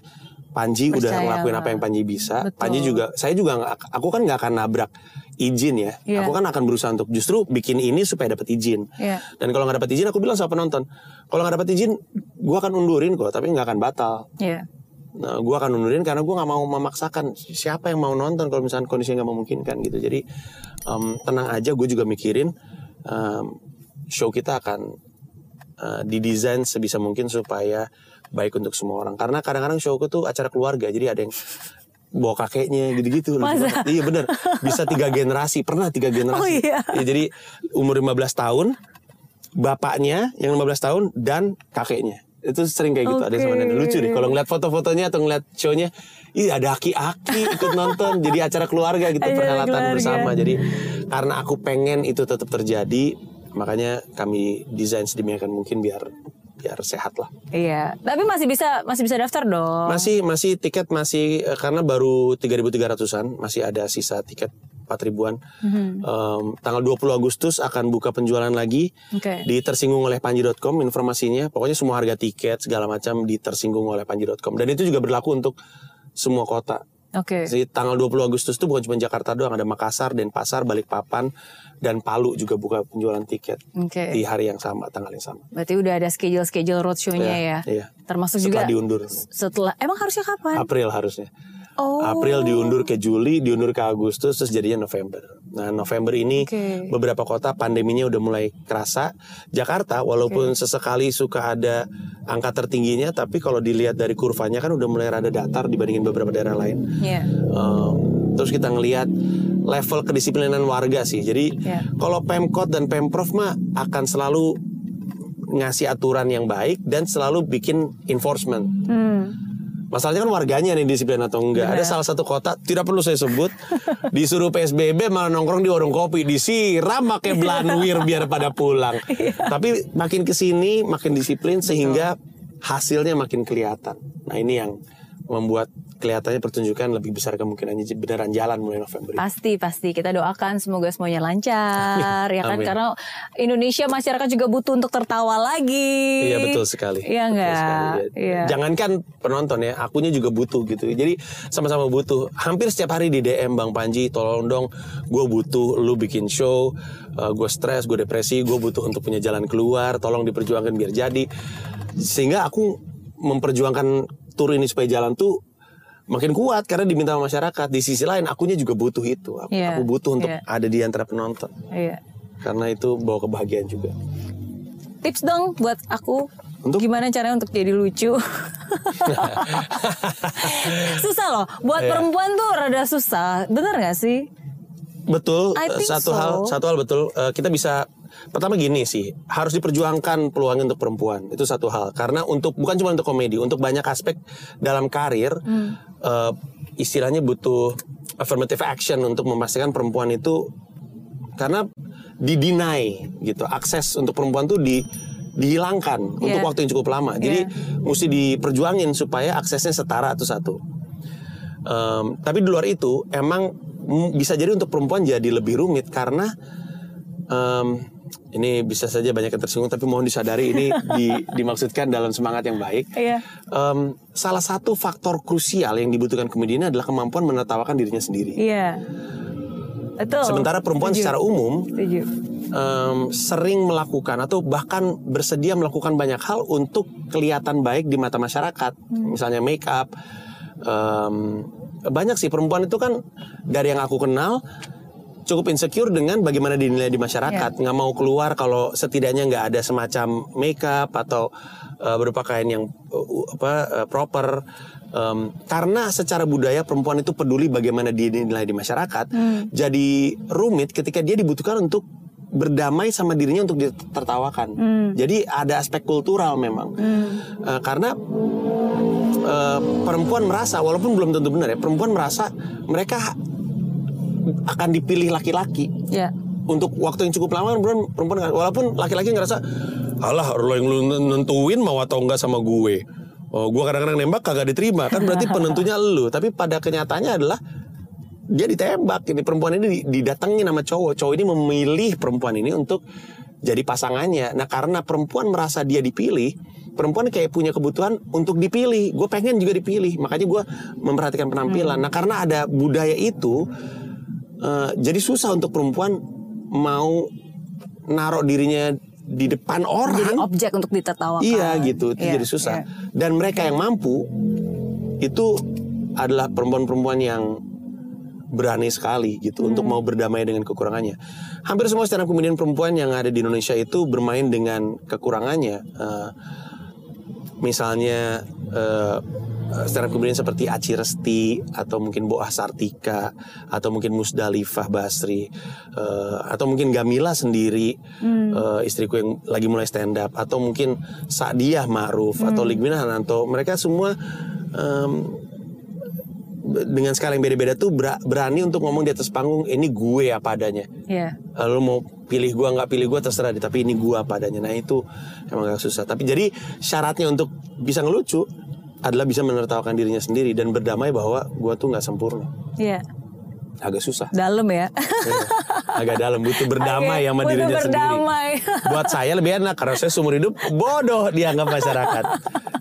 Panji udah Percaya ngelakuin lah. apa yang Panji bisa. Betul. Panji juga, saya juga aku kan nggak akan nabrak izin ya. Iya. Aku kan akan berusaha untuk justru bikin ini supaya dapat izin. Iya. Dan kalau nggak dapat izin, aku bilang sama penonton, kalau nggak dapat izin, gue akan undurin kok, tapi nggak akan batal. Iya. Nah, gue akan undurin karena gue nggak mau memaksakan siapa yang mau nonton kalau misalnya kondisinya nggak memungkinkan gitu. Jadi em, tenang aja, gue juga mikirin em, show kita akan eh, didesain sebisa mungkin supaya baik untuk semua orang. Karena kadang-kadang showku tuh acara keluarga, jadi ada yang bawa kakeknya gitu-gitu. Masa? Iya bener, bisa tiga (laughs) generasi, pernah tiga generasi. Oh, iya. Ya, jadi umur 15 tahun, bapaknya yang 15 tahun dan kakeknya. Itu sering kayak gitu, ada sama nenek. Lucu deh, kalau ngeliat foto-fotonya atau ngeliat show-nya, Ih ada aki-aki ikut nonton jadi acara keluarga gitu Acara perhelatan keluarga. bersama. Jadi karena aku pengen itu tetap terjadi, makanya kami desain sedemikian mungkin biar biar sehat lah. Iya, tapi masih bisa masih bisa daftar dong. Masih masih tiket masih eh, karena baru 3.300-an masih ada sisa tiket 4 ribuan. Mhm. Em, tanggal 20 Agustus akan buka penjualan lagi Oke. di tersinggung oleh panji.com informasinya. Pokoknya semua harga tiket segala macam di tersinggung oleh panji.com dan itu juga berlaku untuk semua kota. Oke. Jadi tanggal 20 Agustus itu bukan cuma Jakarta doang, ada Makassar, Denpasar, Balikpapan, dan Palu juga buka penjualan tiket Oke. di hari yang sama, tanggal yang sama. Berarti udah ada schedule-schedule roadshow-nya Iya, ya. iya. Termasuk Setelah juga diundur. setelah emang harusnya kapan? April harusnya. Oh. April diundur ke Juli, diundur ke Agustus, terus jadinya November. Nah November ini Oke. beberapa kota pandeminya udah mulai kerasa. Jakarta walaupun sesekali suka ada angka tertingginya, tapi kalau dilihat dari kurvanya kan udah mulai rada datar dibandingin beberapa daerah lain. Iya. Um, terus kita ngelihat level kedisiplinan warga sih. Jadi Ya. kalau Pemkot dan Pemprov mah akan selalu ngasih aturan yang baik dan selalu bikin enforcement. Hmm. Masalahnya kan warganya nih disiplin atau enggak. Ada salah satu kota tidak perlu saya sebut (laughs) disuruh PSBB malah nongkrong di warung kopi disiram pakai belanwir biar pada pulang. (laughs) Tapi makin ke sini makin disiplin sehingga hasilnya makin kelihatan. Nah ini yang membuat kelihatannya pertunjukan lebih besar kemungkinannya beneran jalan mulai November. Pasti pasti kita doakan semoga semuanya lancar (laughs) ya kan Amin. karena Indonesia masyarakat juga butuh untuk tertawa lagi. Iya betul sekali. Iya enggak? sekali. Ya, Iya. Jangankan penonton ya, akunya juga butuh gitu. Jadi sama-sama butuh. Hampir setiap hari di DM Bang Panji, tolong dong, gue butuh lu bikin show, gue stres, gue depresi, gue butuh untuk punya jalan keluar, tolong diperjuangkan biar jadi. Sehingga aku memperjuangkan tur ini supaya jalan tuh makin kuat karena diminta sama masyarakat. Di sisi lain, akunya juga butuh itu. Aku, Iya, aku butuh untuk iya. ada di antara penonton. Iya. Karena itu bawa kebahagiaan juga. Tips dong buat aku Untuk? gimana caranya untuk jadi lucu. (laughs) susah loh. Buat Iya. perempuan tuh rada susah. Bener gak sih? Betul, satu so. hal satu hal betul Eh, kita bisa pertama gini sih, harus diperjuangkan peluangnya untuk perempuan. Itu satu hal. Karena untuk bukan cuma untuk komedi, untuk banyak aspek dalam karir Hmm. eh, istilahnya butuh affirmative action untuk memastikan perempuan itu karena didinai gitu. Akses untuk perempuan tuh di dihilangkan untuk Yeah. waktu yang cukup lama. Jadi mesti diperjuangin supaya aksesnya setara itu satu. Em, tapi di luar itu emang bisa jadi untuk perempuan jadi lebih rumit karena em, ini bisa saja banyak yang tersinggung tapi mohon disadari ini (laughs) di- dimaksudkan dalam semangat yang baik. Iya. Em, salah satu faktor krusial yang dibutuhkan komedian adalah kemampuan menertawakan dirinya sendiri. Iya. Betul. Sementara perempuan Setuju. secara umum Setuju. em, sering melakukan atau bahkan bersedia melakukan banyak hal untuk kelihatan baik di mata masyarakat, misalnya make up. em, banyak sih perempuan itu kan dari yang aku kenal cukup insecure dengan bagaimana dinilai di masyarakat, nggak mau keluar kalau setidaknya nggak ada semacam make up atau eh, berpakaian yang uh, apa eh, proper. Em, karena secara budaya perempuan itu peduli bagaimana dinilai di masyarakat, jadi rumit ketika dia dibutuhkan untuk berdamai sama dirinya untuk ditertawakan. Jadi ada aspek kultural memang, Eh, karena eh, perempuan merasa walaupun belum tentu benar ya, perempuan merasa mereka akan dipilih laki-laki Ya. untuk waktu yang cukup lama perempuan perempuan nggak- walaupun laki-laki ngerasa alah lo yang lu nentuin mau atau enggak sama gue. Oh gue kadang-kadang nembak kagak diterima. Kan berarti (laughs) penentunya lu. Tapi pada kenyataannya adalah dia ditembak. Ini perempuan ini di- didatengin sama cowok. Cowok ini memilih perempuan ini untuk jadi pasangannya. Nah karena perempuan merasa dia dipilih perempuan kayak punya kebutuhan untuk dipilih. Gue pengen juga dipilih. Makanya gue memperhatikan penampilan. Nah karena ada budaya itu Eh, jadi susah untuk perempuan mau naruh dirinya di depan Jadi orang. objek untuk ditertawakan. Iya gitu, itu Iya, jadi susah. iya. Dan mereka yang mampu itu adalah perempuan-perempuan yang berani sekali gitu untuk Hmm. mau berdamai dengan kekurangannya. Hampir semua stand up comedian perempuan yang ada di Indonesia itu bermain dengan kekurangannya. Eh, misalnya eh, stand up comedian seperti Aci Resti atau mungkin Boah Sartika atau mungkin Musdalifah Basri eh, atau mungkin Gamila sendiri eh, istriku yang lagi mulai stand up atau mungkin Sadiah Ma'ruf atau Ligmina Hananto mereka semua em, be- dengan skala yang beda-beda tuh ber- berani untuk ngomong di atas panggung ini gue apa adanya. Iya. lalu mau pilih gua nggak pilih gua terserah deh tapi ini gua padanya nah itu emang agak susah tapi jadi syaratnya untuk bisa ngelucu adalah bisa menertawakan dirinya sendiri dan berdamai bahwa gua tuh nggak sempurna Iya. agak susah Dalam ya. Iya. agak dalam butuh berdamai Oke, sama butuh dirinya berdamai. sendiri (laughs) buat saya lebih enak karena saya seumur hidup bodoh dianggap masyarakat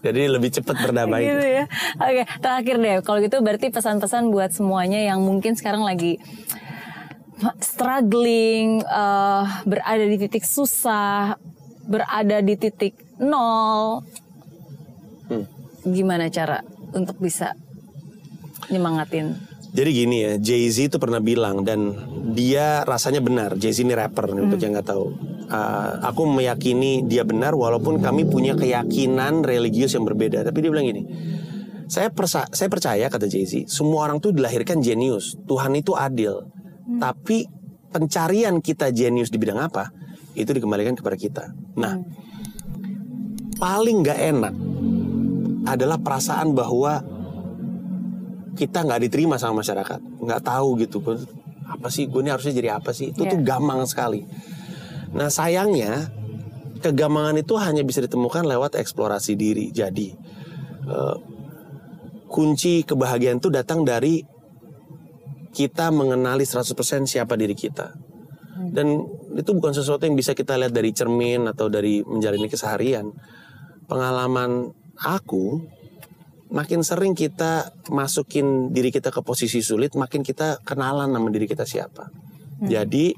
jadi lebih cepat berdamai gitu ya. Oke, terakhir deh. Kalau gitu berarti pesan-pesan buat semuanya yang mungkin sekarang lagi struggling, eh, berada di titik susah, berada di titik nol. Hmm. Gimana cara untuk bisa nyemangatin? Jadi gini ya, Jay Z itu pernah bilang dan dia rasanya benar. Jay Z ini rapper nih, untuk yang nggak tahu. Uh, aku meyakini dia benar walaupun kami punya keyakinan religius yang berbeda. Tapi dia bilang gini, saya persa saya percaya kata Jay Z, semua orang tuh dilahirkan jenius. Tuhan itu adil. Tapi pencarian kita jenius di bidang apa itu dikembalikan kepada kita. Nah, paling nggak enak adalah perasaan bahwa kita nggak diterima sama masyarakat, nggak tahu gitu, apa sih gue ini harusnya jadi apa sih? Itu tuh Iya. gampang sekali. Nah sayangnya kegampangan itu hanya bisa ditemukan lewat eksplorasi diri. Jadi eh, kunci kebahagiaan itu datang dari kita mengenali 100% siapa diri kita. Dan itu bukan sesuatu yang bisa kita lihat dari cermin atau dari menjalani keseharian. Pengalaman aku makin sering kita masukin diri kita ke posisi sulit, makin kita kenalan sama diri kita siapa. Jadi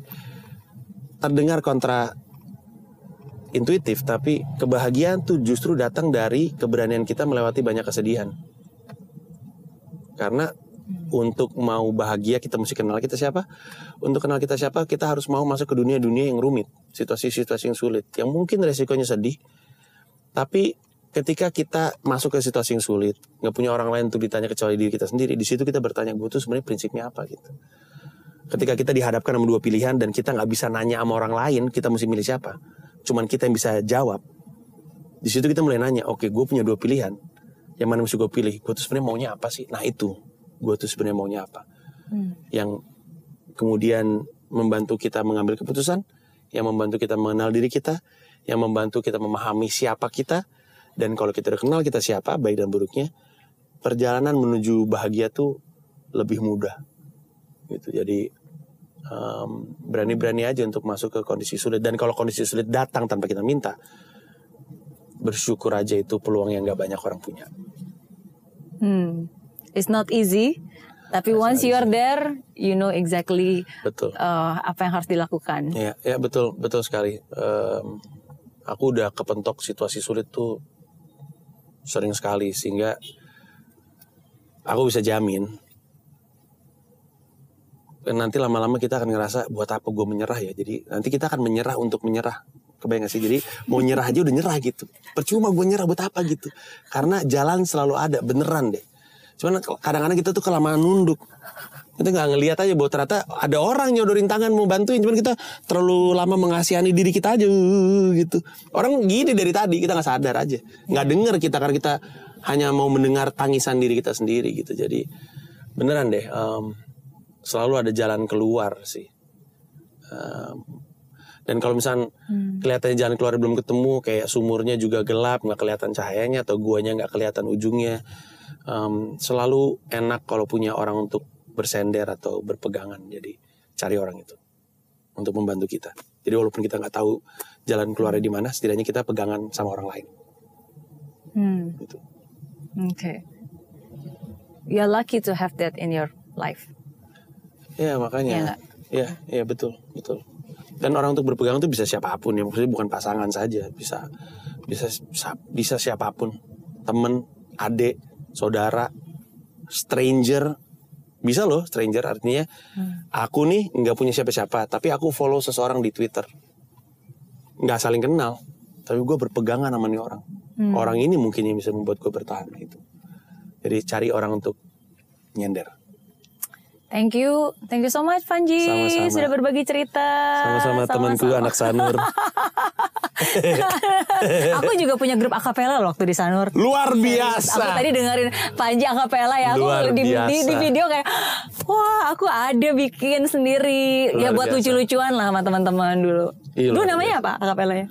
terdengar kontra intuitif, tapi kebahagiaan tuh justru datang dari keberanian kita melewati banyak kesedihan. Karena untuk mau bahagia kita mesti kenal kita siapa. Untuk kenal kita siapa, kita harus mau masuk ke dunia-dunia yang rumit, situasi-situasi yang sulit, yang mungkin resikonya sedih. Tapi ketika kita masuk ke situasi yang sulit, nggak punya orang lain untuk ditanya kecuali diri kita sendiri, di situ kita bertanya, gue tuh sebenarnya prinsipnya apa gitu. Ketika kita dihadapkan sama dua pilihan dan kita nggak bisa nanya sama orang lain, kita mesti milih siapa. Cuman kita yang bisa jawab. Di situ kita mulai nanya, oke, gue punya dua pilihan. Yang mana mesti gue pilih? Gue tuh sebenarnya maunya apa sih? Nah itu, gue tuh sebenarnya maunya apa? Yang kemudian membantu kita mengambil keputusan, yang membantu kita mengenal diri kita, yang membantu kita memahami siapa kita, dan kalau kita udah kenal kita siapa, baik dan buruknya, perjalanan menuju bahagia tuh lebih mudah. Gitu. Jadi em, berani-berani aja untuk masuk ke kondisi sulit. Dan kalau kondisi sulit datang tanpa kita minta, bersyukur aja itu peluang yang gak banyak orang punya. Hmm. It's not easy, tapi once you are there, you know exactly Betul. uh, apa yang harus dilakukan. Ya, ya betul, betul sekali. Em, aku udah kepentok situasi sulit tuh sering sekali sehingga aku bisa jamin nanti lama-lama kita akan ngerasa buat apa gue menyerah ya. Jadi nanti kita akan menyerah untuk menyerah. Kebayang gak sih? Jadi mau nyerah aja udah nyerah gitu. Percuma gue nyerah buat apa gitu. Karena jalan selalu ada, beneran deh. Cuman kadang-kadang kita tuh kelamaan nunduk. Kita nggak ngelihat aja bahwa ternyata ada orang nyodorin tangan mau bantuin. Cuman kita terlalu lama mengasihani diri kita aja gitu. Orang gini dari tadi kita nggak sadar aja. Nggak denger kita karena kita hanya mau mendengar tangisan diri kita sendiri gitu. Jadi beneran deh. em, selalu ada jalan keluar sih. Em, dan kalau misalnya kelihatannya jalan keluar belum ketemu, kayak sumurnya juga gelap, nggak kelihatan cahayanya atau guanya nggak kelihatan ujungnya, em, selalu enak kalau punya orang untuk bersender atau berpegangan. Jadi cari orang itu untuk membantu kita. Jadi walaupun kita nggak tahu jalan keluarnya di mana, setidaknya kita pegangan sama orang lain. Hmm. Gitu. Okay. You're lucky to have that in your life. Ya Iya makanya. Ya, ya betul, betul. Dan orang untuk berpegang itu bisa siapa pun ya, maksudnya bukan pasangan saja, bisa bisa bisa siapa pun, temen, adik, saudara, stranger, bisa loh stranger artinya aku nih nggak punya siapa-siapa, tapi aku follow seseorang di Twitter, nggak saling kenal, tapi gue berpegangan sama nih orang. Orang ini mungkin yang bisa membuat gue bertahan gitu. Jadi cari orang untuk nyender. Thank you, thank you so much Panji Sama-sama. sudah berbagi cerita. Sama-sama temanku anak Sanur. (laughs) Aku juga punya grup akapela loh waktu di Sanur. Luar Aku biasa. tadi dengerin Panji akapela ya, aku Luar di, di, di biasa. video kayak Wah, aku ada bikin sendiri. ya Luar buat biasa. lucu-lucuan lah sama teman-teman dulu. Iya, dulu namanya apa akapelanya?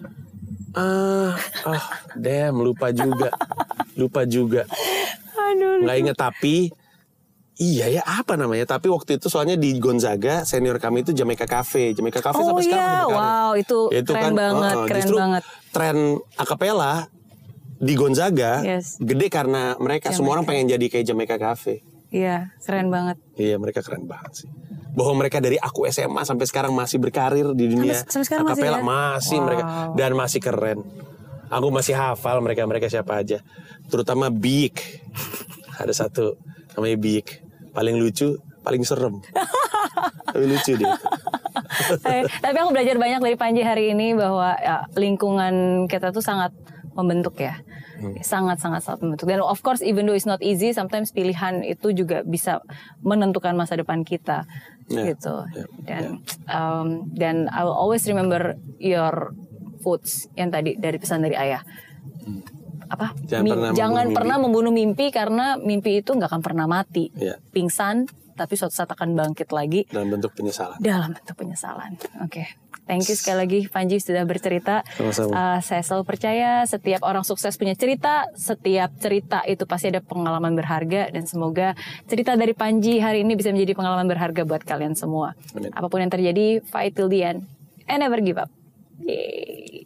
Ah, ah, damn, lupa juga. Lupa juga. Aduh. Nggak inget tapi Iya ya apa namanya Tapi waktu itu soalnya di Gonzaga Senior kami itu Jamaica Cafe Jamaica Cafe Oh sampai sekarang iya, masih berkarir. wow, itu keren banget, keren justru banget. Tren akapela Di Gonzaga Yes. Gede karena mereka Semua orang pengen jadi kayak Jamaica Cafe Iya, keren banget. Iya mereka keren banget sih bahwa mereka dari aku SMA sampai sekarang masih berkarir di dunia Sampai- sampai sekarang masih akapela ya? masih Wow. mereka dan masih keren. Aku masih hafal mereka mereka siapa aja, terutama Big. Ada satu namanya Big, paling lucu, paling serem. Tapi lucu dia. Tapi aku belajar banyak dari Panji hari ini bahwa ya, lingkungan kita tuh sangat membentuk ya. Hmm. Sangat membentuk. Dan of course even though it's not easy, sometimes pilihan itu juga bisa menentukan masa depan kita. Ya, Gitu. ya, Dan um, dan I will always remember your quotes yang tadi dari pesan dari ayah. Apa? Jangan Mi- pernah jangan membunuh mimpi. pernah membunuh mimpi karena mimpi itu nggak akan pernah mati. Ya. Pingsan tapi suatu saat akan bangkit lagi Dalam bentuk penyesalan. dalam bentuk penyesalan. Oke, thank you sekali lagi Panji sudah bercerita. Sama-sama. Uh, saya selalu percaya setiap orang sukses punya cerita, setiap cerita itu pasti ada pengalaman berharga dan semoga cerita dari Panji hari ini bisa menjadi pengalaman berharga buat kalian semua. Amin. Apa pun yang terjadi, fight till the end and never give up. Yeay.